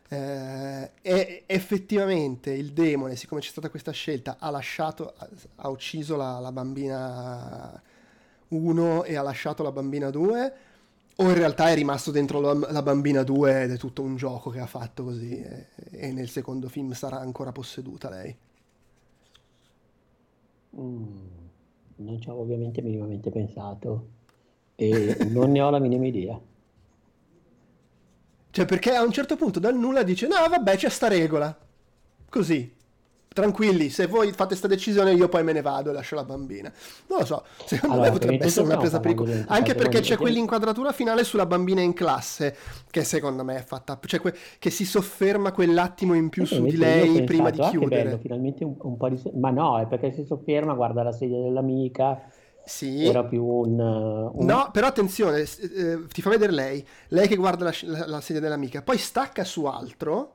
eh, e effettivamente il demone, siccome c'è stata questa scelta, ha lasciato, ha ucciso la, la bambina 1 e ha lasciato la bambina 2, o in realtà è rimasto dentro la, la bambina 2 ed è tutto un gioco che ha fatto così e, e nel secondo film sarà ancora posseduta lei? Mm, non ci ho ovviamente minimamente pensato e non ne ho la minima idea. Cioè, perché a un certo punto dal nulla dice: No, vabbè, c'è sta regola. Così. Tranquilli, se voi fate questa decisione, io poi me ne vado e lascio la bambina. Non lo so, secondo allora, me potrebbe essere una presa pericolosa. Anche perché c'è quell'inquadratura finale sulla bambina in classe, che secondo me è fatta. Cioè, que- che si sofferma quell'attimo in più su di lei prima di chiudere. Bello, finalmente un, un po' di. Ma no, è perché si sofferma, guarda la sedia dell'amica sì. Era più un, un... No, però attenzione, eh, ti fa vedere lei, lei che guarda la, la, la, sedia dell'amica, poi stacca su altro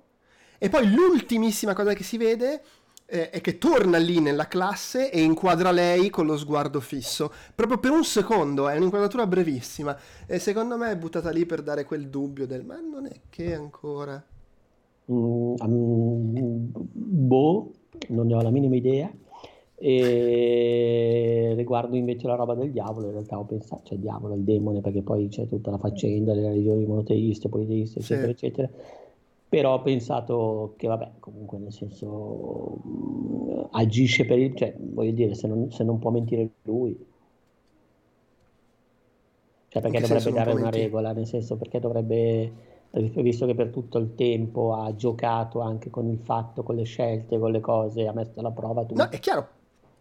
e poi l'ultimissima cosa che si vede eh, è che torna lì nella classe e inquadra lei con lo sguardo fisso, proprio per un secondo, è un'inquadratura brevissima. E secondo me è buttata lì per dare quel dubbio del ma non è che ancora... Mm, um, boh, non ne ho la minima idea. E riguardo invece la roba del diavolo, in realtà ho pensato, cioè diavolo, il demone, perché poi c'è tutta la faccenda delle religioni monoteiste, politeiste, eccetera, sì. eccetera. Però ho pensato che, vabbè, comunque nel senso mh, agisce per il, cioè, voglio dire, se non, se non può mentire lui, cioè perché dovrebbe dare una regola, nel senso perché dovrebbe, visto che per tutto il tempo ha giocato anche con il fatto, con le scelte, con le cose, ha messo alla prova tutto. No, è chiaro,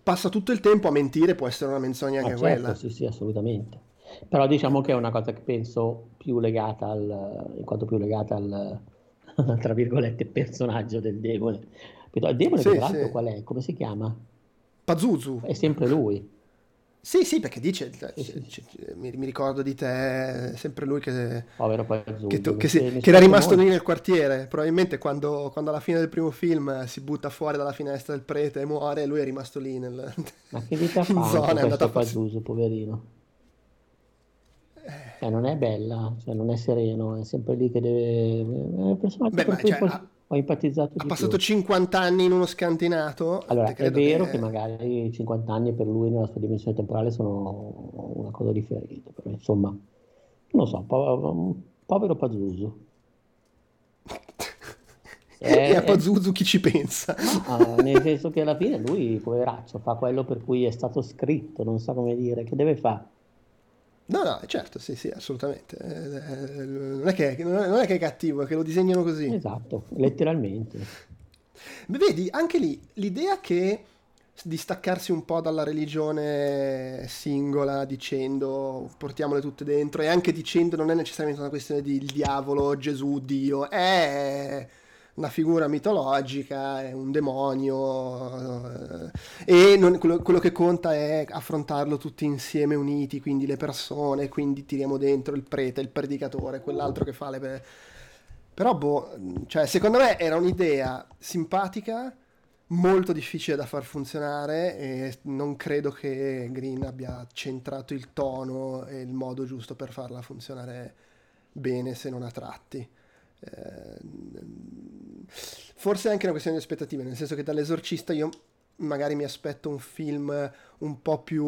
passa tutto il tempo a mentire, può essere una menzogna anche ah, certo, quella. Sì, sì, assolutamente. Però diciamo che è una cosa che penso più legata al, in quanto più legata al, [LAUGHS] tra virgolette, personaggio del demone. Il demone, sì, tra l'altro, sì. qual è? Come si chiama? Pazuzu. È sempre lui. Sì, sì, perché dice, cioè, c- c- mi, mi ricordo di te, sempre lui che, Povero che, tu- Pazuzu, che si- che era rimasto lì nel quartiere. Probabilmente quando, quando alla fine del primo film si butta fuori dalla finestra del prete e muore, lui è rimasto lì nel- Ma che vita [LAUGHS] in fa anche zona, è andato a. Pazuzu, poverino? Cioè, non è bella, cioè, non è sereno, è sempre lì che deve... È Beh, ma cioè, ha, ho empatizzato ha passato più. 50 anni in uno scantinato, Allora, è vero che che... magari 50 anni per lui nella sua dimensione temporale sono una cosa differente, però insomma, non lo so, po- povero Pazuzu. [LAUGHS] E a È, è- Pazuzu chi ci pensa? no, nel senso che alla fine lui, poveraccio, fa quello per cui è stato scritto, non sa come dire, che deve fare? No, no, certo, sì, sì, assolutamente. Eh, eh, non è che, non è non è che è cattivo, è che lo disegnano così. Esatto, letteralmente. Beh, Vedi, anche lì l'idea che di staccarsi un po' dalla religione singola dicendo portiamole tutte dentro e anche dicendo non è necessariamente una questione di il diavolo, Gesù, Dio, è una figura mitologica, è un demonio eh, e non- quello, quello che conta è affrontarlo tutti insieme uniti, quindi le persone, quindi tiriamo dentro il prete, il predicatore, quell'altro che fa le... Però, boh, cioè, secondo me era un'idea simpatica, molto difficile da far funzionare e non credo che Green abbia centrato il tono e il modo giusto per farla funzionare bene se non a tratti. Eh, forse è anche una questione di aspettative, nel senso che dall'esorcista io magari mi aspetto un film un po' più...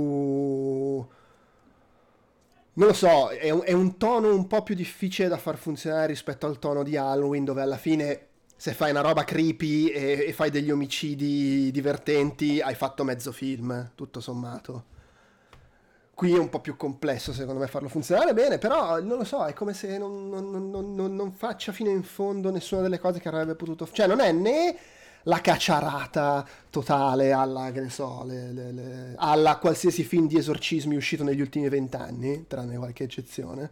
Non lo so, è un, è un tono un po' più difficile da far funzionare rispetto al tono di Halloween, dove alla fine se fai una roba creepy e, e fai degli omicidi divertenti, hai fatto mezzo film, tutto sommato. Qui è un po' più complesso secondo me farlo funzionare bene, però non lo so, è come se non, non- non- non- faccia fino in fondo nessuna delle cose che avrebbe potuto... Cioè non è né la cacciarata totale alla, che ne so, le- le- le- alla qualsiasi film di esorcismi uscito negli ultimi vent'anni, tranne qualche eccezione.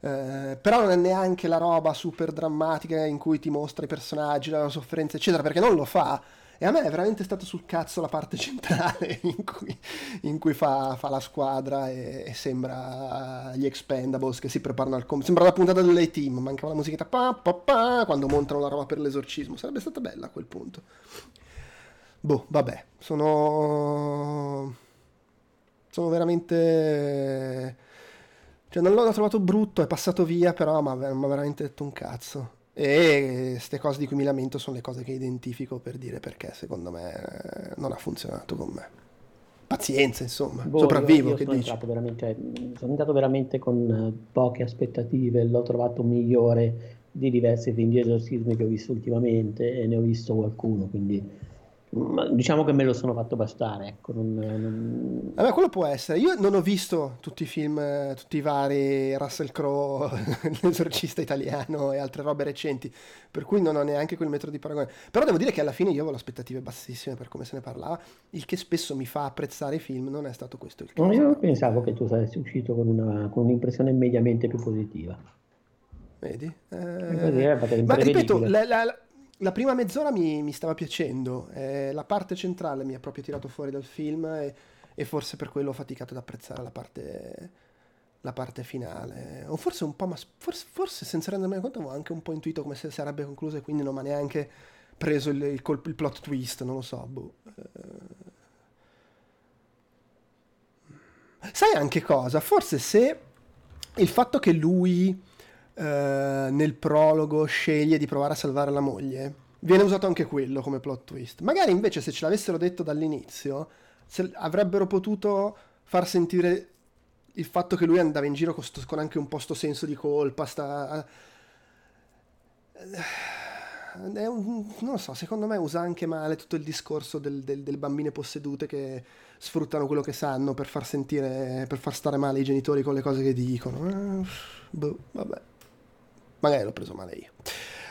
Eh, però non è neanche la roba super drammatica in cui ti mostra i personaggi, la loro sofferenza, eccetera, perché non lo fa. E a me è veramente stato sul cazzo la parte centrale [LAUGHS] in cui, in cui fa, fa la squadra e, e sembra gli Expendables che si preparano al combat. Sembra la puntata delle team, mancava la musichetta pa, pa, pa, quando montano la roba per l'esorcismo. Sarebbe stata bella a quel punto. Boh, vabbè, sono... Sono veramente... Cioè, non l'ho trovato brutto, è passato via, però mi ha veramente detto un cazzo. E queste cose di cui mi lamento sono le cose che identifico per dire perché secondo me non ha funzionato con me. Pazienza, insomma, Boh, io, sopravvivo, io che sono dici? entrato veramente, sono entrato veramente con eh, poche aspettative, l'ho trovato migliore di diversi film di esorcismi che ho visto ultimamente e ne ho visto qualcuno, quindi diciamo che me lo sono fatto bastare, ecco, non, non- Vabbè, quello può essere. Io non ho visto tutti i film, eh, tutti i vari Russell Crowe, [LAUGHS] l'esorcista italiano e altre robe recenti, per cui non ho neanche quel metro di paragone. Però devo dire che alla fine io avevo aspettative bassissime per come se ne parlava, il che spesso mi fa apprezzare i film, non è stato questo il no, caso. io pensavo che tu saresti uscito con una, con un'impressione mediamente più positiva. Vedi? Così Eh, è ma ripeto, la, la- la prima mezz'ora mi, mi stava piacendo, eh, la parte centrale mi ha proprio tirato fuori dal film e, e forse per quello ho faticato ad apprezzare la parte, la parte finale. O forse un po', ma forse, forse senza rendermene conto avevo anche un po' intuito come se sarebbe conclusa e quindi non mi ha neanche preso il, il colp- il plot twist, non lo so. boh. Eh. Sai anche cosa? Forse se il fatto che lui eh, nel prologo sceglie di provare a salvare la moglie, viene usato anche quello come plot twist. Magari invece se ce l'avessero detto dall'inizio, se- avrebbero potuto far sentire il fatto che lui andava in giro con, sto- con anche un po' sto senso di colpa, sta... È un- non lo so, secondo me usa anche male tutto il discorso del, del- delle bambine possedute che sfruttano quello che sanno per far sentire, per far stare male i genitori con le cose che dicono. Eh, boh, vabbè, magari l'ho preso male io.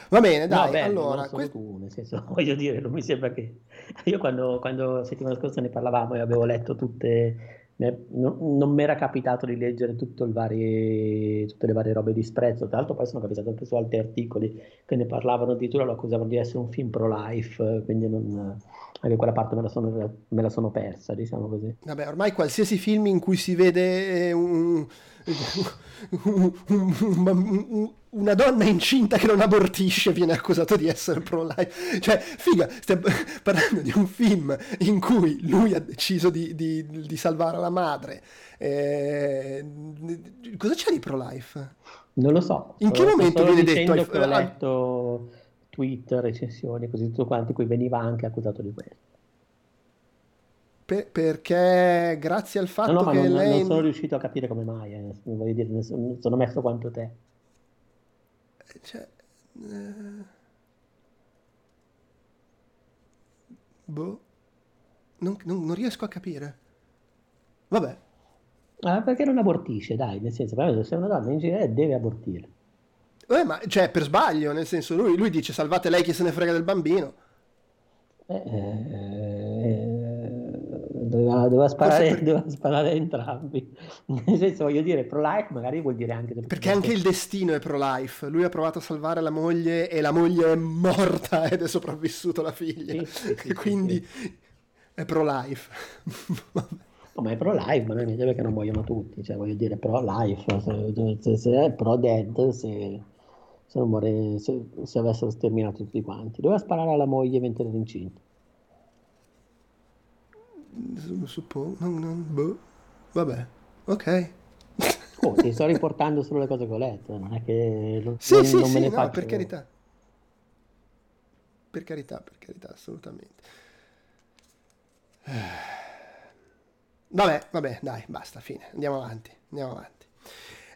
Va bene, No, dai, beh, allora, que- tu, nel senso, [LAUGHS] voglio dire, non mi sembra che... [LAUGHS] Io quando, quando settimana scorsa ne parlavamo e avevo letto tutte non, non mi era capitato di leggere vari, tutte le varie robe di sprezzo, tra l'altro poi sono capitato anche su altri articoli che ne parlavano, addirittura lo accusavano di essere un film pro-life, quindi non, anche quella parte me la, sono, me la sono persa, diciamo così. Vabbè, ormai qualsiasi film in cui si vede un, un, un, una donna incinta che non abortisce viene accusato di essere pro-life. Cioè, figa, stiamo parlando di un film in cui lui ha deciso di, di, di salvare la madre. Eh, cosa c'è di pro-life? Non lo so. In che momento viene detto? Che ho letto Twitter, recensioni, così tutto quanto, cui veniva anche accusato di questo. Per, perché grazie al fatto no, no, che non, lei... non sono riuscito a capire come mai, eh. voglio dire, sono, sono messo quanto te. Cioè... Eh... Boh. Non, non, non, riesco a capire. Vabbè. Ah, perché non abortisce, dai, nel senso, se una donna in genere deve abortire. Eh, ma cioè, per sbaglio, nel senso, lui, lui dice salvate lei che se ne frega del bambino. Eh, eh, eh doveva, doveva, sparare, per... doveva, sparare, entrambi. [LAUGHS] Nel senso, voglio dire, pro-life magari vuol dire anche... Perché anche il destino è pro-life. Lui ha provato a salvare la moglie e la moglie è morta ed è sopravvissuta la figlia. Sì, sì, [LAUGHS] Quindi sì, è pro-life. [LAUGHS] No, ma è pro-life, ma non è perché non muoiono tutti, cioè voglio dire pro-life, se, se, se è pro-dead, se, se, non muore, se, se avessero sterminato tutti quanti. Doveva sparare alla moglie mentre era incinta. Suppongo, boh. Vabbè, ok. Oh, ti sto riportando solo le cose che ho letto, non è che non, sì, non, sì, non sì, me ne no, faccio. per carità. Per carità, per carità, assolutamente. Vabbè, vabbè, dai, basta, fine. Andiamo avanti, andiamo avanti.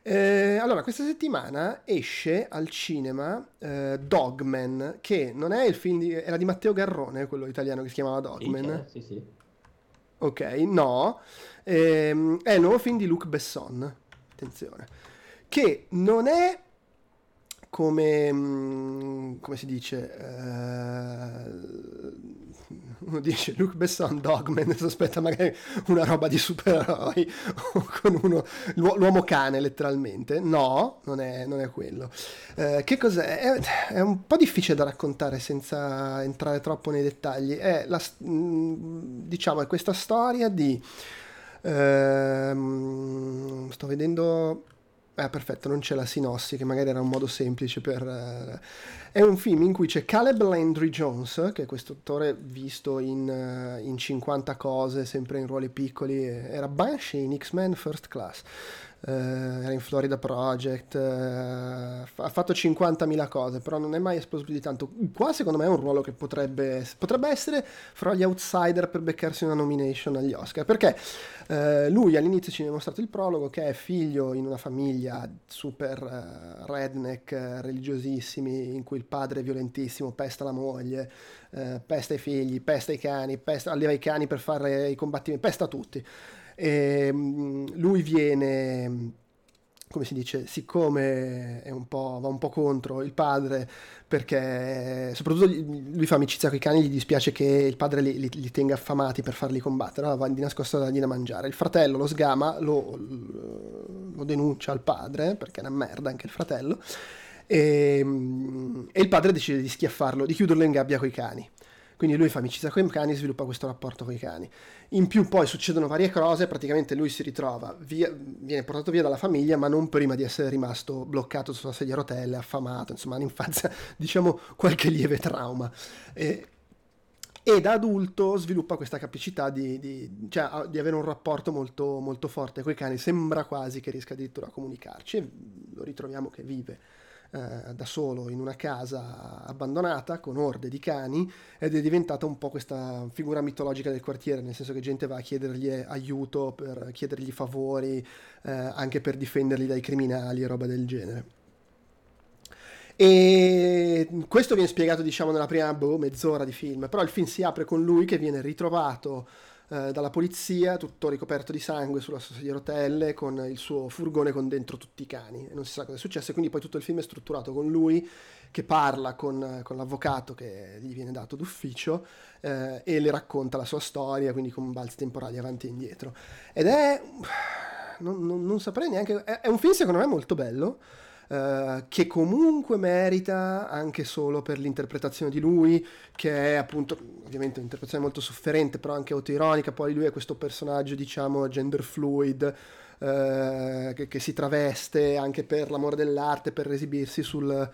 Eh, allora, questa settimana esce al cinema eh, Dogman, che non è il film di... era di Matteo Garrone, quello italiano che si chiamava Dogman. Sì, sì. Ok, no. Eh, è il nuovo film di Luc Besson, attenzione, che non è come, mm, come si dice... Uh, uno dice Luke Besson, Dogman, [LAUGHS] si aspetta magari una roba di supereroi con uno, l'uomo cane letteralmente. No, non è, non è quello. Eh, che cos'è? È, è, un po' difficile da raccontare senza entrare troppo nei dettagli. È la, mm, diciamo, è questa storia di... Ehm, sto vedendo Ah, perfetto, non c'è la sinossi, che magari era un modo semplice per... Uh, è un film in cui c'è Caleb Landry Jones, che è questo attore visto in, uh, in 50 cose, sempre in ruoli piccoli, era Banshee in X-Men First Class eh, era in Florida Project, eh, ha fatto 50.000 cose, però non è mai esploso più di tanto. Qua secondo me è un ruolo che potrebbe, potrebbe essere fra gli outsider per beccarsi una nomination agli Oscar, perché eh, lui all'inizio ci ha mostrato il prologo che è figlio in una famiglia super uh, redneck, religiosissimi, in cui il padre è violentissimo, pesta la moglie, uh, pesta i figli, pesta i cani, pesta, alleva i cani per fare i combattimenti, pesta tutti. E, ehm, lui viene come si dice, siccome un va un po' contro il padre, perché soprattutto lui fa amicizia con i cani, gli dispiace che il padre li, li, li tenga affamati per farli combattere, no? va di nascosto a dargli da mangiare. Il fratello lo sgama, lo, lo, denuncia al padre, perché è una merda anche il fratello, e, ehm, e il padre decide di schiaffarlo, di chiuderlo in gabbia con i cani. Quindi lui fa amicizia con i cani e sviluppa questo rapporto con i cani. In più poi succedono varie cose, praticamente lui si ritrova, via, viene portato via dalla famiglia, ma non prima di essere rimasto bloccato sulla sedia a rotelle, affamato, insomma un'infanzia, [LAUGHS] diciamo qualche lieve trauma. E, e da adulto sviluppa questa capacità di, di, cioè, di avere un rapporto molto, molto forte con i cani, sembra quasi che riesca addirittura a comunicarci e lo ritroviamo che vive eh, da solo in una casa abbandonata con orde di cani ed è diventata un po' questa figura mitologica del quartiere, nel senso che gente va a chiedergli aiuto, per chiedergli favori, eh, anche per difenderli dai criminali e roba del genere. E questo viene spiegato, diciamo, nella prima boh, mezz'ora di film, però il film si apre con lui che viene ritrovato eh, dalla polizia, tutto ricoperto di sangue sulla sua sedia a rotelle, con il suo furgone con dentro tutti i cani. E non si sa cosa è successo, e quindi poi tutto il film è strutturato con lui che parla con, con l'avvocato che gli viene dato d'ufficio eh, e le racconta la sua storia, quindi con balzi temporali avanti e indietro. Ed è... non, non, non saprei neanche... È, è un film secondo me molto bello. Uh, che comunque merita anche solo per l'interpretazione di lui, che è appunto ovviamente un'interpretazione molto sofferente, però anche autoironica. Poi lui è questo personaggio, diciamo, gender fluid. Uh, che, che, si traveste anche per l'amore dell'arte, per esibirsi sul,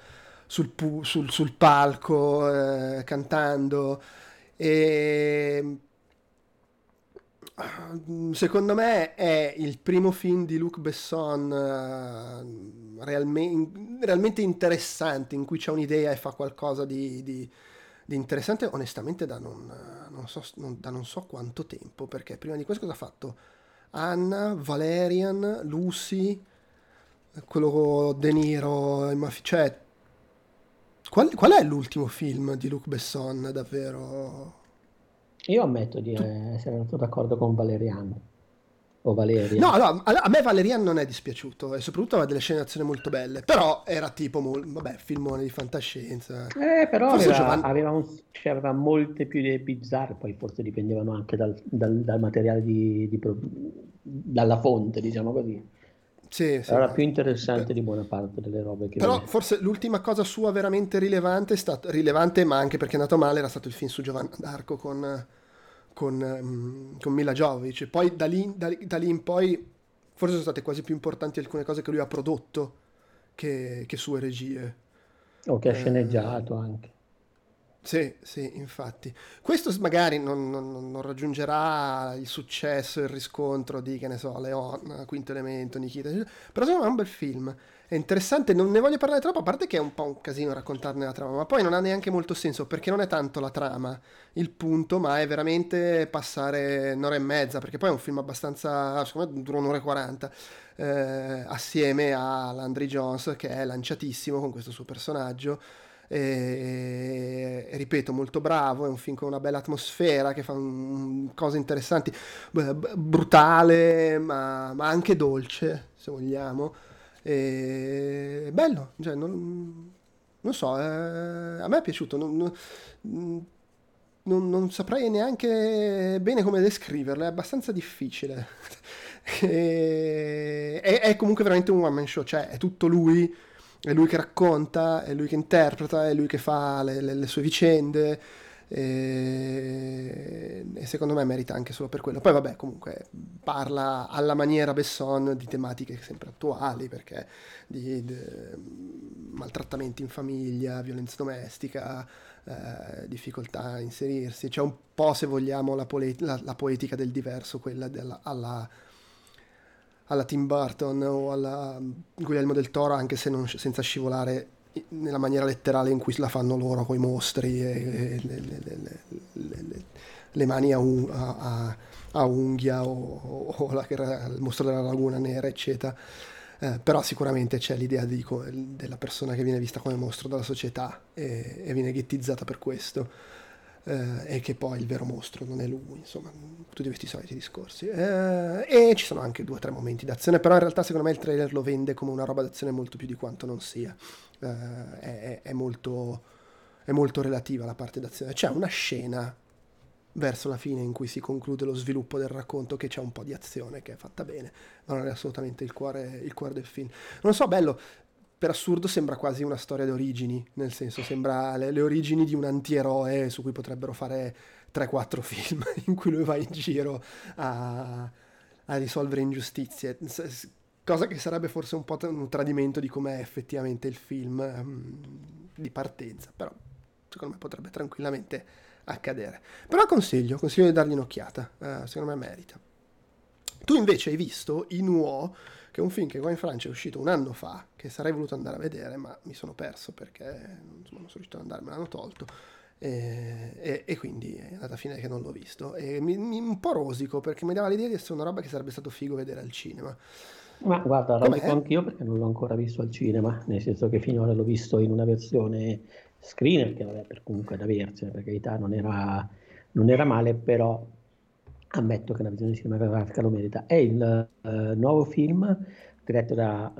sul, sul, sul palco uh, cantando. E [CLEARS THROAT] secondo me è il primo film di Luc Besson uh, realme- realmente interessante, in cui c'è un'idea e fa qualcosa di, di, di interessante, onestamente da non, non, so, non, da non, so, quanto tempo, perché prima di questo cosa ha fatto? Anna, Valerian, Lucy, quello De Niro, cioè, qual, qual è l'ultimo film di Luc Besson davvero? Io ammetto di essere andato d'accordo con Valeriano. O Valeria. No, no, a me Valerian non è dispiaciuto e soprattutto aveva delle scene d'azione molto belle, però era tipo, vabbè, filmone di fantascienza. Eh, però aveva, Giovanni... aveva, un, cioè, aveva, molte più idee bizzarre, poi forse dipendevano anche dal, dal, dal materiale di, di, dalla fonte, diciamo così. Sì, sì, era più interessante Beh. di buona parte delle robe che però forse l'ultima cosa sua veramente rilevante è stato rilevante ma anche perché è andato male era stato il film su Giovanna d'Arco con, con, um, con Mila Jovic poi da lì, da, da lì, in poi forse sono state quasi più importanti alcune cose che lui ha prodotto che, che sue regie. O che ha eh, sceneggiato anche sì, sì, infatti. Questo magari non, non, non, raggiungerà il successo, il riscontro di, che ne so, Leon, Quinto Elemento, Nikita, però secondo me è un bel film. È interessante, non ne voglio parlare troppo, a parte che è un po' un casino raccontarne la trama, ma poi non ha neanche molto senso, perché non è tanto la trama il punto, ma è veramente passare un'ora e mezza, perché poi è un film abbastanza, secondo me dura un'ora e quaranta, eh, assieme a Landry Jones, che è lanciatissimo con questo suo personaggio, e, ripeto molto bravo è un film con una bella atmosfera che fa un, cose interessanti brutale ma, ma, anche dolce se vogliamo e, bello cioè, non, non, so eh, a me è piaciuto non, non, non, saprei neanche bene come descriverlo, è abbastanza difficile. [LAUGHS] e, è, è, comunque veramente un one man show, cioè è tutto lui è lui che racconta, è lui che interpreta, è lui che fa le, le, le sue vicende e, e, secondo me merita anche solo per quello. Poi vabbè, comunque parla alla maniera Besson di tematiche sempre attuali, perché di, di maltrattamenti in famiglia, violenza domestica, eh, difficoltà a inserirsi, c'è un po' se vogliamo la, pole- la, la poetica del diverso, quella della, alla alla Tim Burton o alla Guglielmo del Toro, anche se non, senza scivolare nella maniera letterale in cui la fanno loro con i mostri e, le, le, le, le, mani a, un, a, a unghia o, o la, il mostro della laguna nera, eccetera. Eh, però sicuramente c'è l'idea di, della persona che viene vista come mostro dalla società e, e viene ghettizzata per questo eh, e che poi il vero mostro non è lui, insomma, tutti questi soliti discorsi. Eh, e ci sono anche due o tre momenti d'azione, però in realtà secondo me il trailer lo vende come una roba d'azione molto più di quanto non sia. Eh, è, è, molto, è molto relativa la parte d'azione. C'è una scena verso la fine in cui si conclude lo sviluppo del racconto che c'è un po' di azione che è fatta bene ma non è assolutamente il cuore, il cuore del film non so bello per assurdo sembra quasi una storia di origini, nel senso sembra le, le origini di un antieroe su cui potrebbero fare 3-4 film [LAUGHS] in cui lui va in giro a, a risolvere ingiustizie, cosa che sarebbe forse un po' un tradimento di com'è effettivamente il film um, di partenza, però secondo me potrebbe tranquillamente accadere. Però consiglio, consiglio di dargli un'occhiata, uh, secondo me merita. Tu invece hai visto i Nuo che è un film che qua in Francia è uscito un anno fa, che sarei voluto andare a vedere, ma mi sono perso perché insomma, non sono riuscito ad andare, me l'hanno tolto. E, e, e, quindi è andata a fine che non l'ho visto. E mi, mi, un po' rosico perché mi dava l'idea di essere una roba che sarebbe stato figo vedere al cinema. Ma guarda, lo dico anch'io perché non l'ho ancora visto al cinema, nel senso che finora l'ho visto in una versione screener, che vabbè, per comunque da avercene, per carità non era, non era male, però ammetto che una visione cinematografica lo merita. È il uh, nuovo film diretto da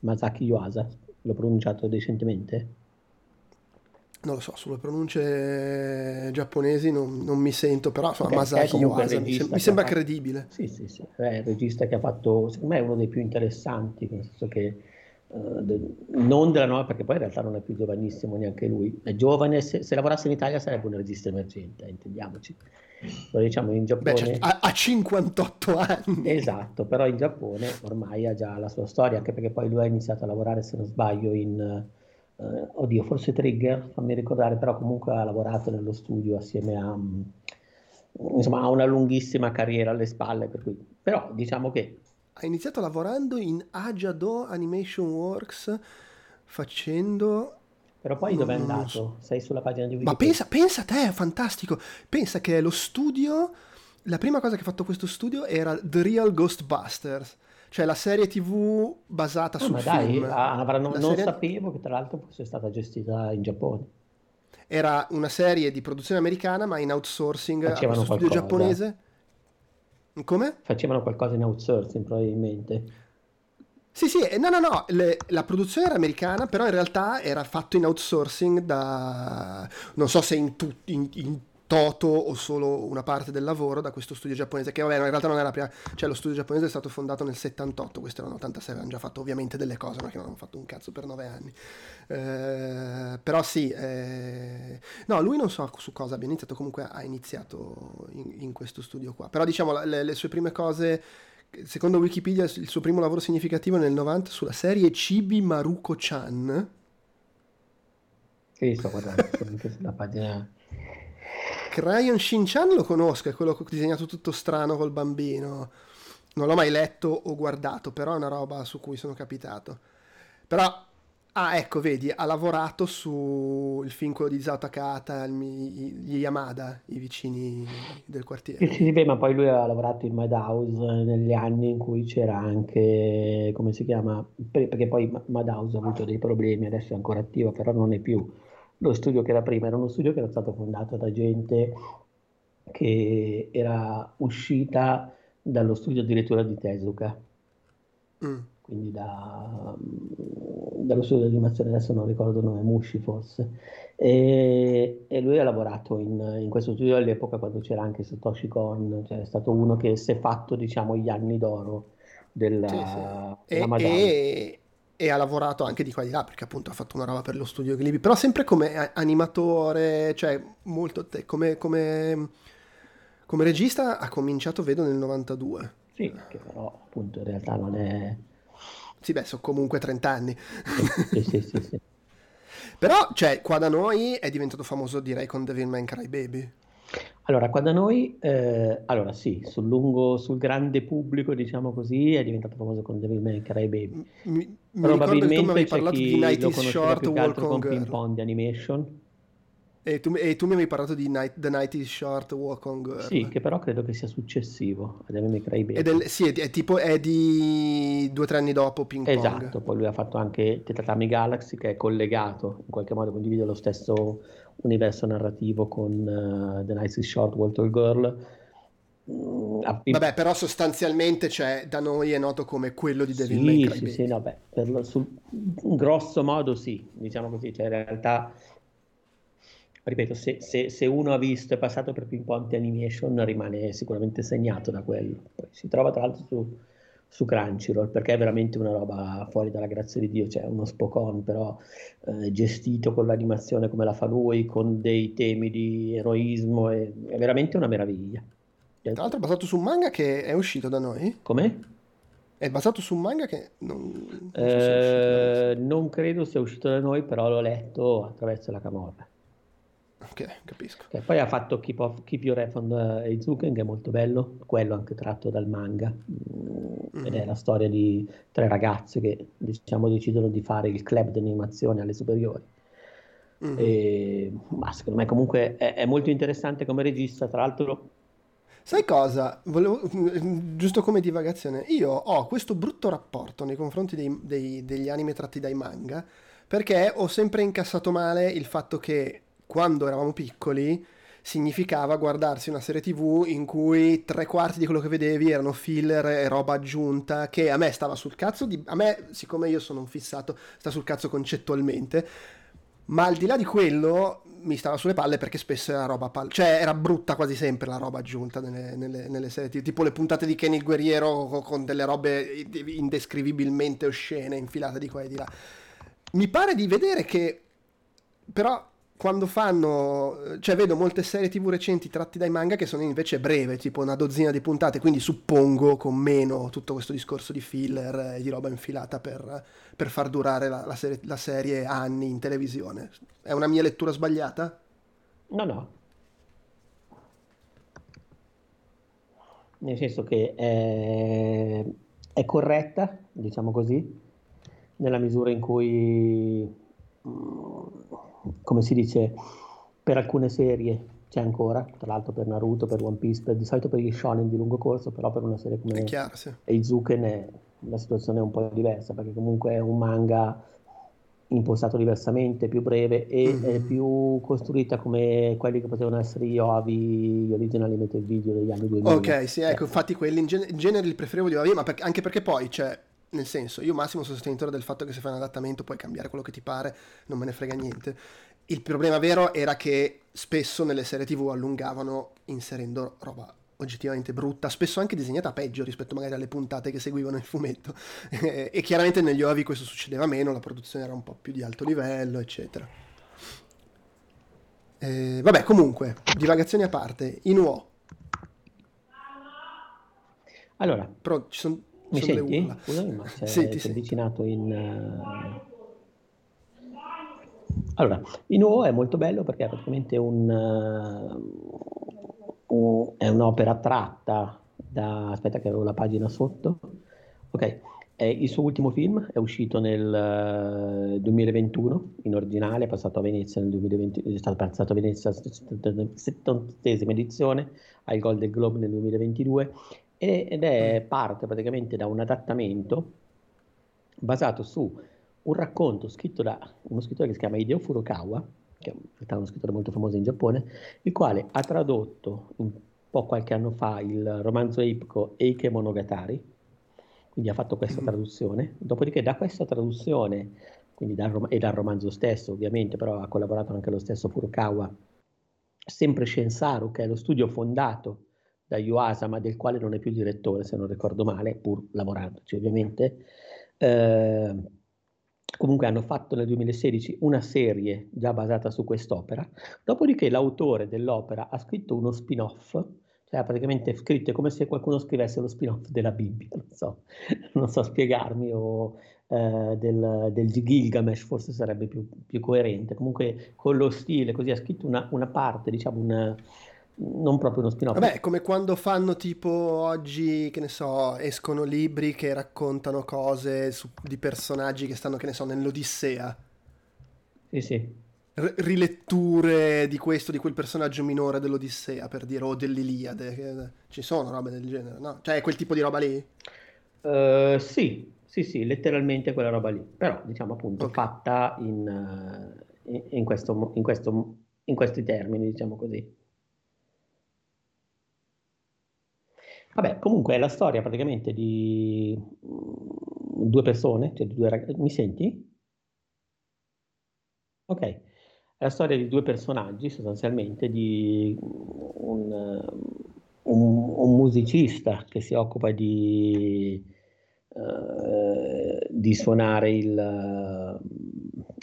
Masaki Yuasa, l'ho pronunciato decentemente? Non lo so, sulle pronunce giapponesi non, non mi sento, però insomma, okay, Masaki Yuasa mi, sem- mi sembra fatto... credibile. Sì, sì, sì, è il regista che ha fatto, secondo me è uno dei più interessanti, nel senso che non della nuova, perché poi in realtà non è più giovanissimo neanche lui, è giovane, se, se lavorasse in Italia sarebbe un regista emergente, intendiamoci lo diciamo in Giappone. Beh, certo, ha, 58 anni. Esatto, però in Giappone ormai ha già la sua storia, anche perché poi lui ha iniziato a lavorare, se non sbaglio, in... Eh, oddio, forse Trigger, fammi ricordare, però comunque ha lavorato nello studio assieme a... Mm, insomma, ha una lunghissima carriera alle spalle, per cui... Però diciamo che... Ha iniziato lavorando in Ajado Animation Works facendo però poi dove è andato? Sei sulla pagina di Wikipedia. Ma pensa, pensa a te, è fantastico. Pensa che lo studio, la prima cosa che ha fatto questo studio era The Real Ghostbusters. Cioè la serie tv basata oh, sul ma film. Dai, ah, non, non serie... sapevo che tra l'altro fosse stata gestita in Giappone. Era una serie di produzione americana, ma in outsourcing Facevano a studio giapponese. Come? Facevano qualcosa in outsourcing probabilmente. Sì, sì, no, no, no, le, la produzione era americana, però in realtà era fatto in outsourcing da, non so se in, tu, in, in toto o solo una parte del lavoro da questo studio giapponese, che vabbè, in realtà non era la prima, cioè lo studio giapponese è stato fondato nel 78, questo era l'86, avevano già fatto ovviamente delle cose, ma che non hanno fatto un cazzo per nove anni. Eh, però sì, eh, no, lui non so su cosa abbia iniziato, comunque ha iniziato in, in questo studio qua, però diciamo le, le sue prime cose secondo Wikipedia il suo primo lavoro significativo è nel 90 sulla serie Chibi Maruko-chan. Sì, sto guardando [LAUGHS] sulla pagina. Crayon Shin-chan lo conosco, è quello disegnato tutto strano col bambino. Non l'ho mai letto o guardato, però è una roba su cui sono capitato. Però Ah, ecco, vedi, ha lavorato sul film quello di Isao Takata, gli Yamada, i vicini del quartiere. Sì, sì, beh, ma poi lui ha lavorato in Madhouse negli anni in cui c'era anche, come si chiama, perché poi Madhouse ha avuto dei problemi, adesso è ancora attivo, però non è più lo studio che era prima, era uno studio che era stato fondato da gente che era uscita dallo studio addirittura di Tezuka. Mm quindi da, dallo studio di animazione, adesso non ricordo il nome, Mushi forse, e, e lui ha lavorato in, in, questo studio all'epoca quando c'era anche Satoshi Kon, cioè è stato uno che si è fatto diciamo gli anni d'oro della, sì, sì. della e, e, e, ha lavorato anche di qua e di là perché appunto ha fatto una roba per lo studio Ghibli, però sempre come animatore, cioè molto te, come, come, come regista ha cominciato vedo nel 92. Sì, che però appunto in realtà non è sì, beh, sono comunque 30 anni. Sì, sì, sì, sì. [LAUGHS] Però, cioè, qua da noi è diventato famoso, direi, con Devilman Crybaby. Allora, qua da noi, eh, allora sì, sul lungo, sul grande pubblico, diciamo così, è diventato famoso con Devilman Crybaby. Mi, mi Probabilmente c'è parlato chi di lo Short, Walk on Girl. Ping Pong di Animation. E tu, e tu, mi avevi parlato di Night, The Night is Short, Walk on Girl. Sì, che però credo che sia successivo ad MMA Crybaby. Ed è, sì, è, è, tipo, è di due o tre anni dopo Ping Pong. Esatto, poi lui ha fatto anche Tetatami Galaxy che è collegato, in qualche modo condivide lo stesso universo narrativo con uh, The Night is Short, Walk on Girl. Mm, vabbè, però sostanzialmente cioè, da noi è noto come quello di Devil sì, May Cry. Sì, sì, no, beh, per sul, grosso modo sì, diciamo così, cioè in realtà ripeto, se, se, se, uno ha visto e passato per Pinpoint Animation rimane sicuramente segnato da quello. Poi si trova tra l'altro su, su Crunchyroll perché è veramente una roba fuori dalla grazia di Dio, cioè uno Spocon però eh, gestito con l'animazione come la fa lui, con dei temi di eroismo, è, è veramente una meraviglia. Tra l'altro è basato su un manga che è uscito da noi. Come? È basato su un manga che non, non, eh, non credo sia uscito da noi, però l'ho letto attraverso la Camorra. Ok, capisco. E poi ha fatto Keep, of, Keep Your Eye on Eizuken, che è molto bello, quello anche tratto dal manga. Mm-hmm. Ed è la storia di tre ragazze che diciamo decidono di fare il club di animazione alle superiori. Mm-hmm. E, ma secondo me comunque è, è molto interessante come regista, tra l'altro Sai cosa? Volevo, giusto come divagazione, io ho questo brutto rapporto nei confronti dei, dei, degli anime tratti dai manga perché ho sempre incassato male il fatto che quando eravamo piccoli significava guardarsi una serie tv in cui tre quarti di quello che vedevi erano filler e roba aggiunta che a me stava sul cazzo, di, a me siccome io sono un fissato sta sul cazzo concettualmente, ma al di là di quello mi stava sulle palle perché spesso era roba pal- cioè era brutta quasi sempre la roba aggiunta nelle, nelle, nelle serie tipo le puntate di Kenny il guerriero con delle robe indescrivibilmente oscene infilate di qua e di là. Mi pare di vedere che però quando fanno, cioè vedo molte serie tv recenti tratti dai manga che sono invece breve, tipo una dozzina di puntate, quindi suppongo con meno tutto questo discorso di filler e di roba infilata per, per far durare la, la, serie, la, serie, anni in televisione. È una mia lettura sbagliata? No, no. Nel senso che è, è corretta, diciamo così, nella misura in cui come si dice, per alcune serie c'è ancora, tra l'altro per Naruto, per One Piece, per, di solito per gli shonen di lungo corso, però per una serie come chiaro, sì. Eizuken la situazione è un po' diversa, perché comunque è un manga impostato diversamente, più breve e mm-hmm. più costruita come quelli che potevano essere gli OAVI, gli originali metal video degli anni 2000. Ok, sì, ecco, infatti quelli in, gen- in genere li preferivo gli OAVI, ma per- anche perché poi, cioè, nel senso, io Massimo sono sostenitore del fatto che se fai un adattamento puoi cambiare quello che ti pare, non me ne frega niente. Il problema vero era che spesso nelle serie TV allungavano inserendo roba oggettivamente brutta, spesso anche disegnata peggio rispetto magari alle puntate che seguivano il fumetto. [LAUGHS] e chiaramente negli OAVI questo succedeva meno, la produzione era un po' più di alto livello, eccetera. Eh, vabbè, comunque, divagazioni a parte, in UO. Allora, però ci sono mi senti? Scusami, ma c'è, senti, c'è avvicinato in... Uh... Allora, in nuovo è molto bello perché è praticamente un, uh, un, è un'opera tratta da... Aspetta che avevo la pagina sotto. Ok, eh, il suo ultimo film è uscito nel uh, 2021 in originale, è passato a Venezia nel 2020, è stato passato a Venezia 70 edizione, al Golden Globe nel 2022 ed è mm. parte praticamente da un adattamento basato su un racconto scritto da uno scrittore che si chiama Hideo Furukawa, che è uno scrittore molto famoso in Giappone, il quale ha tradotto un po' qualche anno fa il romanzo epico Eike Monogatari, quindi ha fatto questa mm. traduzione, dopodiché da questa traduzione, quindi dal rom- e dal romanzo stesso ovviamente, però ha collaborato anche lo stesso Furukawa, sempre Scensaru, che è lo studio fondato da Yuasa, ma del quale non è più direttore, se non ricordo male, pur lavorandoci ovviamente. Eh, comunque hanno fatto nel 2016 una serie già basata su quest'opera, dopodiché l'autore dell'opera ha scritto uno spin-off, cioè praticamente scritto come se qualcuno scrivesse lo spin-off della Bibbia, non so, [LAUGHS] non so spiegarmi, o eh, del, del Gilgamesh forse sarebbe più, più, coerente, comunque con lo stile, così ha scritto una, una parte, diciamo una non proprio uno spin-off. Vabbè, come quando fanno tipo oggi, che ne so, escono libri che raccontano cose su, di personaggi che stanno, che ne so, nell'Odissea. Sì, sì. R- riletture di questo, di quel personaggio minore dell'Odissea, per dire, o dell'Iliade. Che, ci sono robe del genere, no? Cioè, è quel tipo di roba lì? Uh, sì, sì, sì, letteralmente quella roba lì. Però, diciamo appunto, okay. fatta in, uh, in, questo, in, questo, in questi termini, diciamo così. Vabbè, comunque è la storia praticamente di mm, due persone, cioè di due ragazzi. Mi senti? Ok, è la storia di due personaggi sostanzialmente, di un, un, un musicista che si occupa di, uh, di suonare il...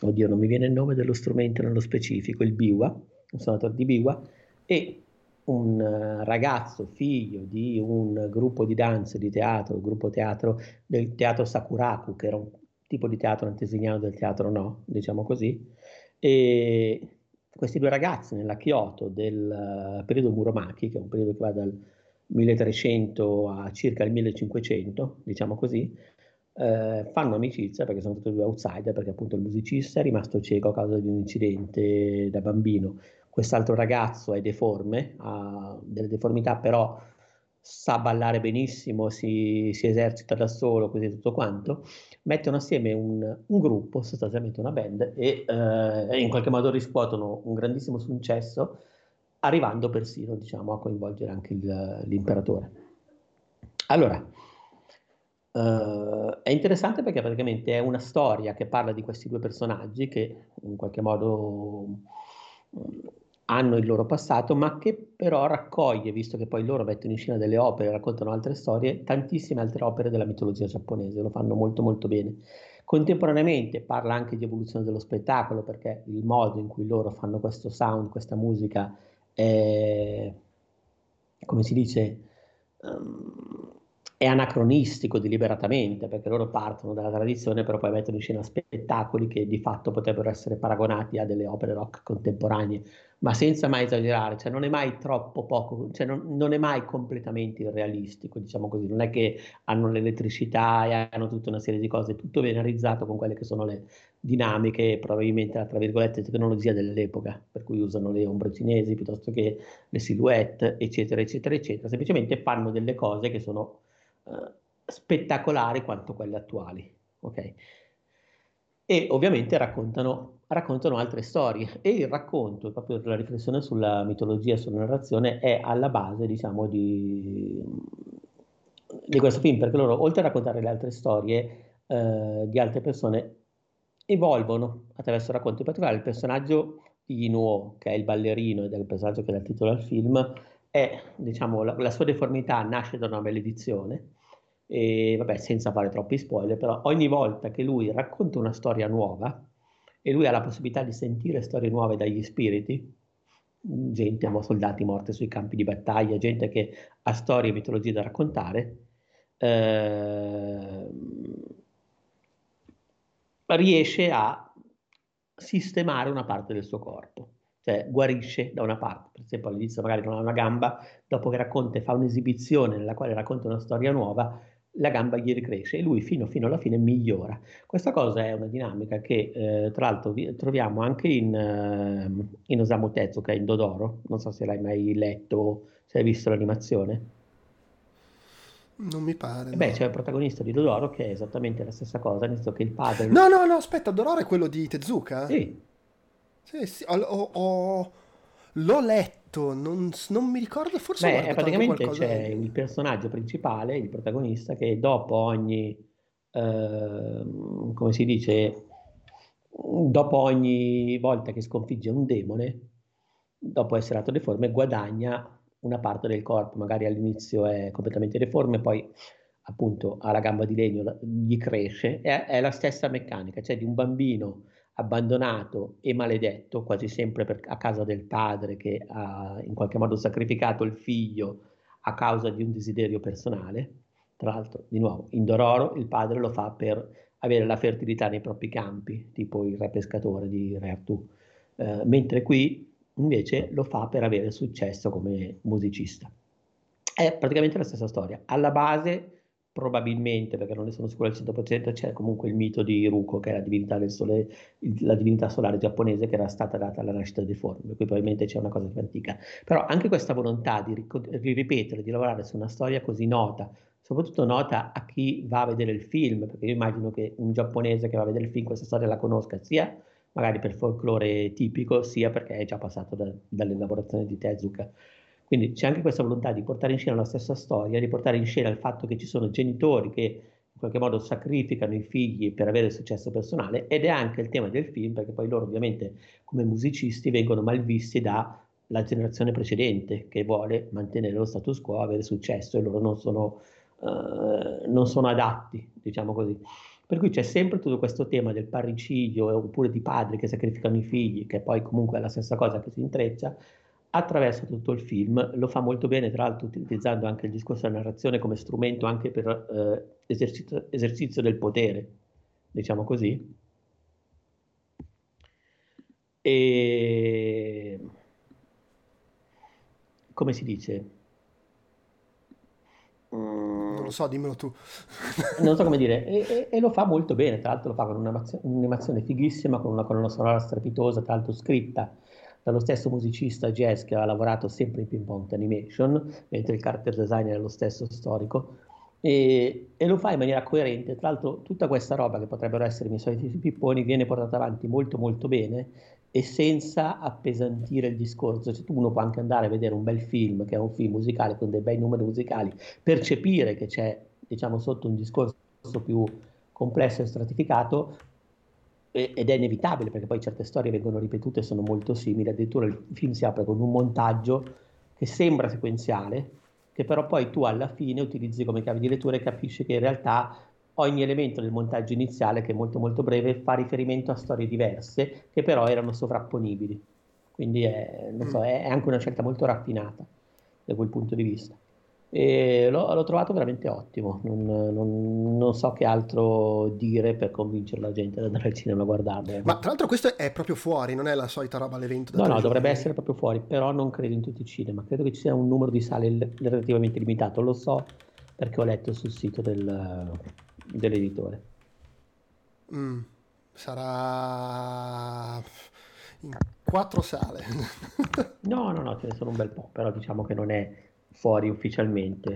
oddio, non mi viene il nome dello strumento nello specifico, il biwa, un suonatore di biwa, e un eh, ragazzo figlio di un gruppo di danza di teatro, il gruppo teatro del teatro Sakuraku, che era un tipo di teatro antesignano del teatro no, diciamo così, e questi due ragazzi nella Kyoto del uh, periodo Muromachi, che è un periodo che va dal 1300 a circa il 1500, diciamo così, eh, fanno amicizia perché sono tutti due outsider, perché appunto il musicista è rimasto cieco a causa di un incidente da bambino quest'altro ragazzo è deforme, ha delle deformità, però sa ballare benissimo, si, si esercita da solo, così tutto quanto, mettono assieme un, un gruppo, sostanzialmente una band, e eh, in qualche modo riscuotono un grandissimo successo arrivando persino diciamo, a coinvolgere anche il, l'imperatore. Allora, uh, è interessante perché praticamente è una storia che parla di questi due personaggi che in qualche modo hanno il loro passato, ma che però raccoglie, visto che poi loro mettono in scena delle opere, raccontano altre storie, tantissime altre opere della mitologia giapponese, lo fanno molto molto bene. Contemporaneamente parla anche di evoluzione dello spettacolo, perché il modo in cui loro fanno questo sound, questa musica, è, come si dice, um, è anacronistico deliberatamente, perché loro partono dalla tradizione, però poi mettono in scena spettacoli che di fatto potrebbero essere paragonati a delle opere rock contemporanee, ma senza mai esagerare, cioè non è mai troppo poco, cioè non, non è mai completamente irrealistico, diciamo così, non è che hanno l'elettricità e hanno tutta una serie di cose, tutto viene realizzato con quelle che sono le dinamiche, probabilmente la tra virgolette tecnologia dell'epoca, per cui usano le ombre cinesi piuttosto che le silhouette, eccetera, eccetera, eccetera, semplicemente fanno delle cose che sono eh, spettacolari quanto quelle attuali. Okay? E ovviamente raccontano, raccontano, altre storie e il racconto, proprio la riflessione sulla mitologia sulla narrazione è alla base, diciamo, di, di questo film, perché loro, oltre a raccontare le altre storie eh, di altre persone, evolvono attraverso il racconto. In particolare il personaggio di Inuo, che è il ballerino ed è il personaggio che dà il titolo al film, è, diciamo, la, la sua deformità nasce da una maledizione, e vabbè, senza fare troppi spoiler, però ogni volta che lui racconta una storia nuova e lui ha la possibilità di sentire storie nuove dagli spiriti, gente, soldati morti sui campi di battaglia, gente che ha storie e mitologie da raccontare, eh, riesce a sistemare una parte del suo corpo cioè guarisce da una parte, per esempio all'inizio magari non ha una gamba, dopo che racconta e fa un'esibizione nella quale racconta una storia nuova, la gamba gli ricresce e lui fino, fino alla fine migliora. Questa cosa è una dinamica che eh, tra l'altro vi, troviamo anche in, uh, in Osamu Tezuka, in Dodoro, non so se l'hai mai letto, se hai visto l'animazione. Non mi pare. Beh, no. c'è il protagonista di Dodoro che è esattamente la stessa cosa, nel senso che il padre... No, no, no, aspetta, Dodoro è quello di Tezuka? Sì. Sì, sì, ho, ho, l'ho letto, non, non, mi ricordo, forse Beh, praticamente c'è il personaggio principale, il protagonista, che dopo ogni, eh, come si dice, dopo ogni volta che sconfigge un demone, dopo essere stato deforme, guadagna una parte del corpo, magari all'inizio è completamente deforme, poi appunto ha la gamba di legno, gli cresce, è, è la stessa meccanica, cioè di un bambino abbandonato e maledetto, quasi sempre per, a causa del padre che ha in qualche modo sacrificato il figlio a causa di un desiderio personale. Tra l'altro, di nuovo, in Dororo il padre lo fa per avere la fertilità nei propri campi, tipo il re pescatore di Re Artù, eh, mentre qui invece lo fa per avere successo come musicista. È praticamente la stessa storia. Alla base probabilmente, perché non ne sono sicuro al 100%, c'è comunque il mito di Ruko, che è la divinità, del sole, la divinità solare giapponese che era stata data alla nascita dei formi, qui probabilmente c'è una cosa più antica. Però anche questa volontà di, di ripetere, di lavorare su una storia così nota, soprattutto nota a chi va a vedere il film, perché io immagino che un giapponese che va a vedere il film questa storia la conosca sia magari per folklore tipico, sia perché è già passato da, dall'elaborazione di Tezuka. Quindi c'è anche questa volontà di portare in scena la stessa storia, di portare in scena il fatto che ci sono genitori che in qualche modo sacrificano i figli per avere successo personale ed è anche il tema del film perché poi loro ovviamente come musicisti vengono mal visti dalla generazione precedente che vuole mantenere lo status quo, avere successo e loro non sono, uh, non sono adatti, diciamo così. Per cui c'è sempre tutto questo tema del parricidio oppure di padri che sacrificano i figli, che poi comunque è la stessa cosa che si intreccia, attraverso tutto il film, lo fa molto bene, tra l'altro utilizzando anche il discorso della narrazione come strumento anche per eh, esercizio, esercizio del potere, diciamo così. E come si dice? Non lo so, dimmelo tu. non so come [LAUGHS] dire, e, e, e, lo fa molto bene, tra l'altro lo fa con un'animazione fighissima, con una colonna sonora strepitosa, tra l'altro scritta dallo stesso musicista jazz che ha lavorato sempre in Ping Pong Animation, mentre il character designer è lo stesso storico, e, e, lo fa in maniera coerente. Tra l'altro tutta questa roba che potrebbero essere i miei soliti pipponi viene portata avanti molto molto bene e senza appesantire il discorso. Cioè, uno può anche andare a vedere un bel film, che è un film musicale con dei bei numeri musicali, percepire che c'è, diciamo, sotto un discorso più complesso e stratificato, ed è inevitabile perché poi certe storie vengono ripetute e sono molto simili, addirittura il film si apre con un montaggio che sembra sequenziale, che però poi tu alla fine utilizzi come chiave di lettura e capisci che in realtà ogni elemento del montaggio iniziale, che è molto molto breve, fa riferimento a storie diverse che però erano sovrapponibili. Quindi è, so, mm. è anche una scelta molto raffinata da quel punto di vista. E l'ho, l'ho trovato veramente ottimo, non, non, non, so che altro dire per convincere la gente ad andare al cinema a guardarlo. Ma tra l'altro questo è proprio fuori, non è la solita roba all'evento. No, no, dovrebbe essere proprio fuori, però non credo in tutti i cinema, credo che ci sia un numero di sale relativamente limitato, lo so perché ho letto sul sito del, dell'editore. Mm, sarà in quattro sale. [LAUGHS] no, no, no, ce ne sono un bel po', però diciamo che non è fuori ufficialmente.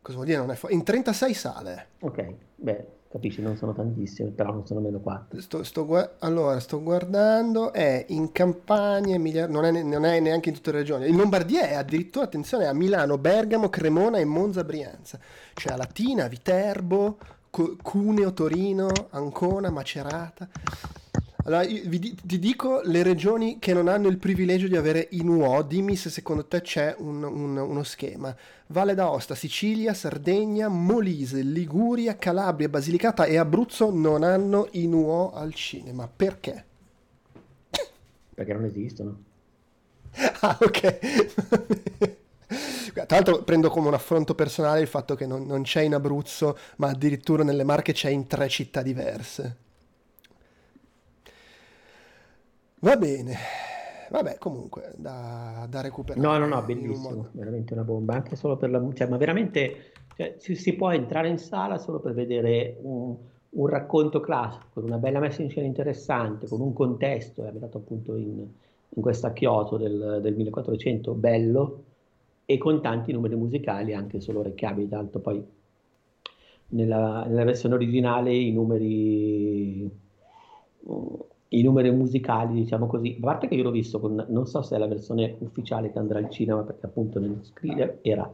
Cosa vuol dire non è fuori? In 36 sale. Ok, beh, capisci, non sono tantissime, però non sono meno 4. Sto, sto gu- allora, sto guardando, è in Campania, Emilia- non, è, non, è, neanche in tutte le regioni. In Lombardia è addirittura, attenzione, a Milano, Bergamo, Cremona e Monza, Brianza. Cioè a Latina, Viterbo, Cuneo, Torino, Ancona, Macerata. Allora, vi, ti dico le regioni che non hanno il privilegio di avere i NUO, dimmi se secondo te c'è un, un, uno schema. Valle d'Aosta, Sicilia, Sardegna, Molise, Liguria, Calabria, Basilicata e Abruzzo non hanno i NUO al cinema. Perché? Perché non esistono. [LAUGHS] ah, ok. [LAUGHS] Tra l'altro prendo come un affronto personale il fatto che non, non c'è in Abruzzo, ma addirittura nelle Marche c'è in tre città diverse. Va bene. Vabbè, comunque, da, da recuperare. No, no, no, bellissimo, veramente una bomba, anche solo per la... Cioè, ma veramente cioè, si, si, può entrare in sala solo per vedere un, un, racconto classico, con una bella messa in scena interessante, con un contesto, è abitato appunto in, in questa Kyoto del, del 1400, bello, e con tanti numeri musicali anche solo orecchiabili, tanto poi nella, nella versione originale i numeri i numeri musicali, diciamo così, a parte che io l'ho visto con, non so se è la versione ufficiale che andrà al cinema, perché appunto nello screener era,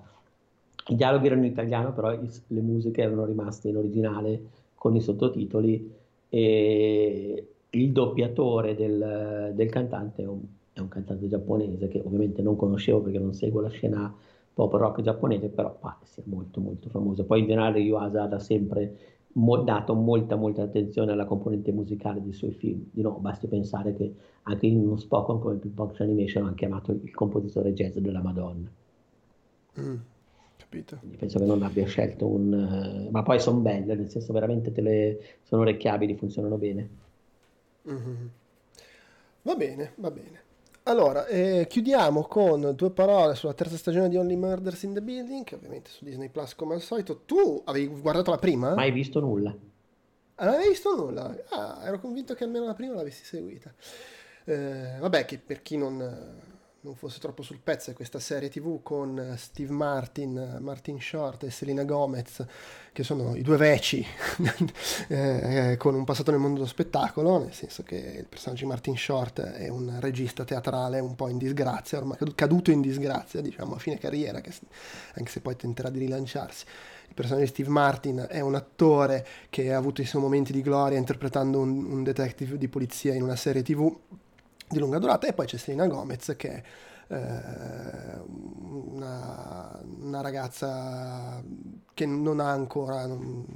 i dialoghi erano in italiano, però i, le musiche erano rimaste in originale con i sottotitoli e il doppiatore del, del cantante è un, è un, cantante giapponese che ovviamente non conoscevo perché non seguo la scena pop rock giapponese, però pare sia molto molto famoso. Poi in generale Yuasa da sempre mo- dato molta molta attenzione alla componente musicale dei suoi film. Di no, basti pensare che anche in uno Spoken come Beatbox Animation hanno chiamato il compositore jazz della Madonna. Mm, capito. Quindi penso che non abbia scelto un... Uh, ma poi sono belle, nel senso veramente te le... sono orecchiabili, funzionano bene. Mm-hmm. Va bene, va bene. Allora, eh, chiudiamo con due parole sulla terza stagione di Only Murders in the Building, che ovviamente su Disney Plus come al solito. Tu avevi guardato la prima? Mai visto nulla. Ah, non avevi visto nulla? Ah, ero convinto che almeno la prima l'avessi seguita. Eh, vabbè, che per chi non non fosse troppo sul pezzo è questa serie tv con eh, Steve Martin, eh, Martin Short e Selena Gomez, che sono i due veci [LAUGHS] eh, con un passato nel mondo dello spettacolo, nel senso che il personaggio di Martin Short è un regista teatrale un po' in disgrazia, ormai caduto in disgrazia, diciamo, a fine carriera, anche se poi tenterà di rilanciarsi. Il personaggio di Steve Martin è un attore che ha avuto i suoi momenti di gloria interpretando un, un detective di polizia in una serie tv di lunga durata e poi c'è Selena Gomez che è eh, una, una, ragazza che non ha ancora non,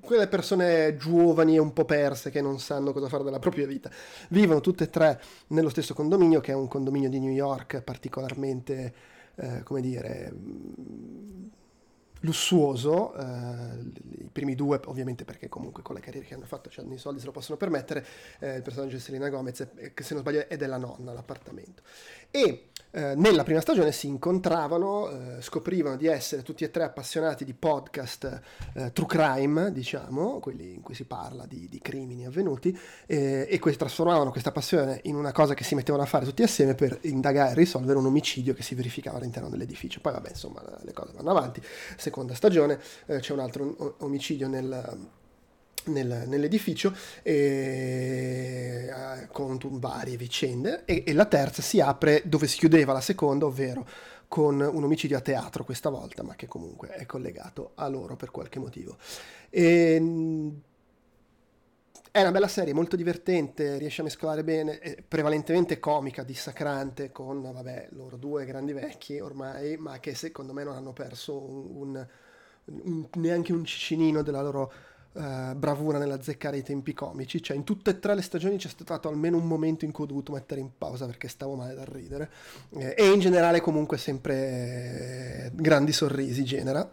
quelle persone giovani e un po' perse che non sanno cosa fare della propria vita. Vivono tutte e tre nello stesso condominio che è un condominio di New York particolarmente eh, come dire lussuoso, eh, i primi due ovviamente perché comunque con le carriere che hanno fatto hanno i soldi, se lo possono permettere, eh, il personaggio di Selena Gomez, che se non sbaglio è della nonna l'appartamento. E eh, nella prima stagione si incontravano, eh, scoprivano di essere tutti e tre appassionati di podcast eh, true crime, diciamo, quelli in cui si parla di, di crimini avvenuti, e questi trasformavano questa passione in una cosa che si mettevano a fare tutti assieme per indagare e risolvere un omicidio che si verificava all'interno dell'edificio. Poi vabbè, insomma, le cose vanno avanti. Seconda stagione, eh, c'è un altro omicidio nel nel, nell'edificio e, eh, con varie vicende e, e, la terza si apre dove si chiudeva la seconda, ovvero con un omicidio a teatro questa volta, ma che comunque è collegato a loro per qualche motivo. E, è una bella serie, molto divertente, riesce a mescolare bene, prevalentemente comica, dissacrante, con, vabbè, loro due grandi vecchi ormai, ma che secondo me non hanno perso un, un, un, neanche un cicinino della loro uh, bravura nell'azzeccare i tempi comici. Cioè, in tutte e tre le stagioni c'è stato almeno un momento in cui ho dovuto mettere in pausa perché stavo male dal ridere. Eh, e in generale, comunque, sempre eh, grandi sorrisi genera.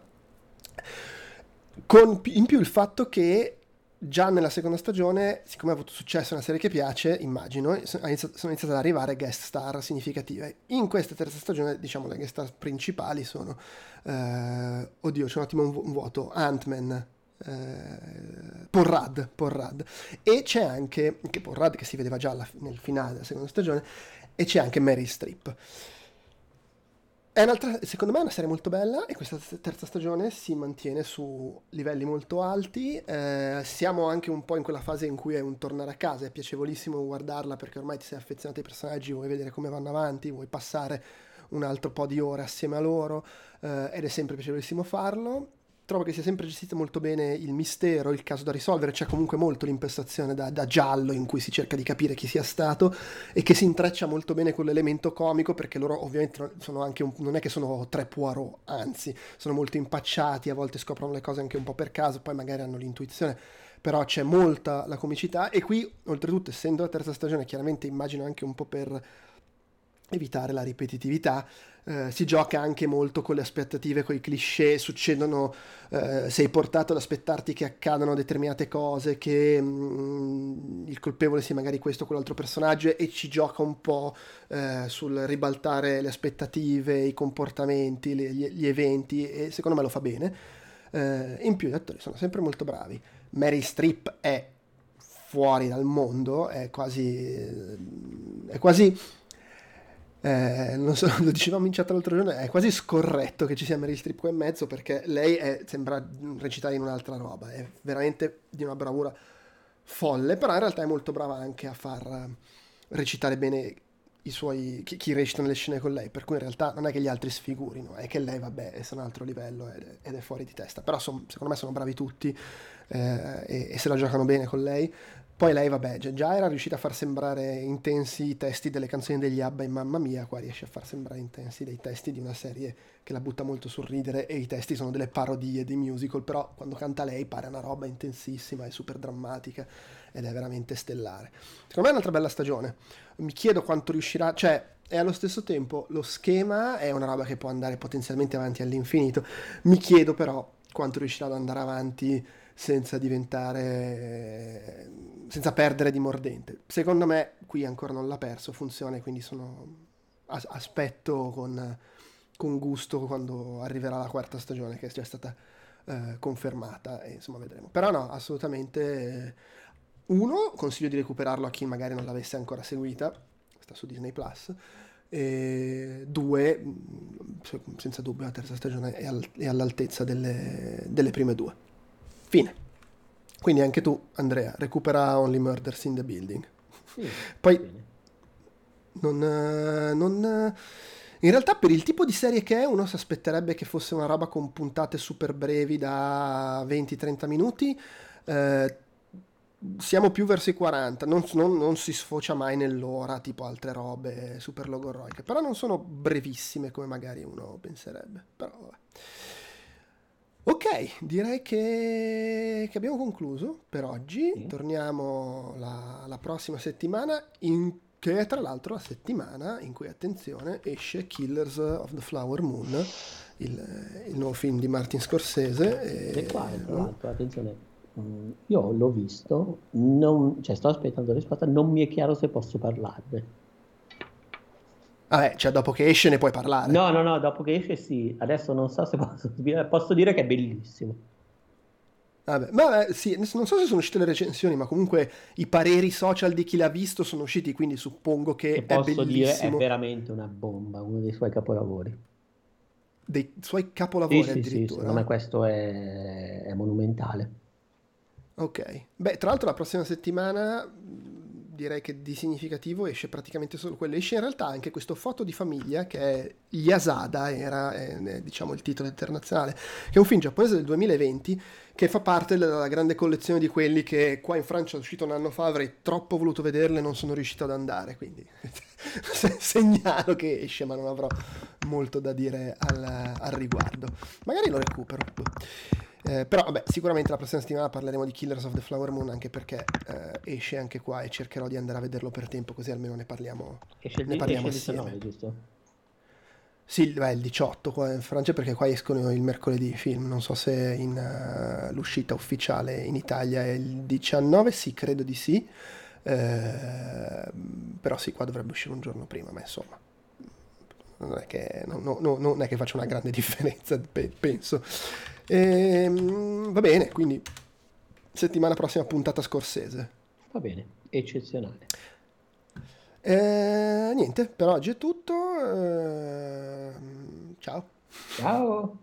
Con in più il fatto che già nella seconda stagione, siccome ha avuto successo, una serie che piace, immagino, sono iniziate, sono iniziate ad arrivare guest star significative. In questa terza stagione, diciamo, le guest star principali sono, eh, oddio, c'è un attimo un, vuoto, Ant-Man, eh, Porrad, Porrad, e c'è anche, che Porrad che si vedeva già alla, nel finale della seconda stagione, e c'è anche Mary Strip. È un'altra, secondo me è una serie molto bella e questa terza stagione si mantiene su livelli molto alti. Eh, siamo anche un po' in quella fase in cui è un tornare a casa, è piacevolissimo guardarla perché ormai ti sei affezionato ai personaggi, vuoi vedere come vanno avanti, vuoi passare un altro po' di ore assieme a loro eh, ed è sempre piacevolissimo farlo trovo che sia sempre gestito molto bene il mistero, il caso da risolvere, c'è comunque molto l'impostazione da, da, giallo in cui si cerca di capire chi sia stato e che si intreccia molto bene con l'elemento comico perché loro ovviamente sono anche un, non è che sono tre Poirot, anzi sono molto impacciati, a volte scoprono le cose anche un po' per caso, poi magari hanno l'intuizione. Però c'è molta la comicità e qui oltretutto essendo la terza stagione chiaramente immagino anche un po' per evitare la ripetitività eh, si gioca anche molto con le aspettative, con i cliché, succedono, eh, sei portato ad aspettarti che accadano determinate cose, che mh, mm, il colpevole sia magari questo o quell'altro personaggio e ci gioca un po' eh, sul ribaltare le aspettative, i comportamenti, le, gli, gli, eventi e secondo me lo fa bene. Eh, in più gli attori sono sempre molto bravi. Mary Streep è fuori dal mondo, è quasi... È quasi eh, non so, [LAUGHS] lo dicevamo in chat l'altro giorno, è quasi scorretto che ci sia Meryl Streep qua in mezzo perché lei è, sembra recitare in un'altra roba, è veramente di una bravura folle, però in realtà è molto brava anche a far recitare bene suoi, chi, chi recita nelle scene con lei, per cui in realtà non è che gli altri sfigurino, è che lei vabbè è su un altro livello ed è, ed è fuori di testa, però son, secondo me sono bravi tutti eh, e, e se la giocano bene con lei. Poi lei, vabbè, già era riuscita a far sembrare intensi i testi delle canzoni degli Abba in Mamma Mia, qua riesce a far sembrare intensi dei testi di una serie che la butta molto sul ridere e i testi sono delle parodie di musical, però quando canta lei pare una roba intensissima e super drammatica ed è veramente stellare. Secondo me è un'altra bella stagione. Mi chiedo quanto riuscirà, cioè e allo stesso tempo lo schema è una roba che può andare potenzialmente avanti all'infinito. Mi chiedo però quanto riuscirà ad andare avanti senza diventare senza perdere di mordente. Secondo me qui ancora non l'ha perso, funziona quindi sono aspetto con, con, gusto quando arriverà la quarta stagione che è già stata eh, confermata e insomma vedremo. Però no, assolutamente uno, consiglio di recuperarlo a chi magari non l'avesse ancora seguita, sta su Disney Plus. E due, senza dubbio, la terza stagione è, all- è all'altezza delle, delle prime due. Fine. Quindi anche tu, Andrea, recupera Only Murders in the Building. Sì, Poi, non, eh, non, eh, in realtà per il tipo di serie che è, uno si aspetterebbe che fosse una roba con puntate super brevi da 20-30 minuti. Eh, siamo più verso i 40, non, non, non, si sfocia mai nell'ora, tipo altre robe super logorroiche, però non sono brevissime come magari uno penserebbe. Però vabbè. Ok, direi che, che abbiamo concluso per oggi. Sì. Torniamo la, la, prossima settimana, in, che è tra l'altro la settimana in cui, attenzione, esce Killers of the Flower Moon, il, il nuovo film di Martin Scorsese. E, e qua, tra l'altro, attenzione, mm, io l'ho visto, non, cioè sto aspettando la risposta, non mi è chiaro se posso parlarne. Vabbè, cioè dopo che esce ne puoi parlare. No, no, no, dopo che esce sì. Adesso non so se [LAUGHS] posso, posso dire che è bellissimo. Vabbè, ma eh, sì, non so se sono uscite le recensioni, ma comunque i pareri social di chi l'ha visto sono usciti, quindi suppongo che e è posso dire è veramente una bomba, uno dei suoi capolavori. Dei suoi capolavori sì, addirittura? Sì, sì, secondo me questo è, è monumentale. Ok, beh, tra l'altro la prossima settimana direi che di significativo esce praticamente solo quello. Esce in realtà anche questo foto di famiglia che è Yasada, era è, diciamo il titolo internazionale, che è un film giapponese del 2020 che fa parte della grande collezione di quelli che qua in Francia è uscito un anno fa, avrei troppo voluto vederle e non sono riuscito ad andare, quindi [LAUGHS] segnalo che esce ma non avrò molto da dire al, al riguardo. Magari lo recupero. Eh, però vabbè, sicuramente la prossima settimana parleremo di Killers of the Flower Moon anche perché eh, esce anche qua e cercherò di andare a vederlo per tempo così almeno ne parliamo, esce ne parliamo esce assieme. 19, giusto? Sì, beh, il 18 qua in Francia perché qua escono il mercoledì i film, non so se in, uh, l'uscita ufficiale in Italia è il 19, sì, credo di sì, eh, però sì, qua dovrebbe uscire un giorno prima, ma insomma non è che, no, no, non è che faccia una grande [LAUGHS] differenza, penso. E, ehm, va bene, quindi settimana prossima puntata scorsese. Va bene, eccezionale. Eh, niente, per oggi è tutto. Eh, ciao. Ciao.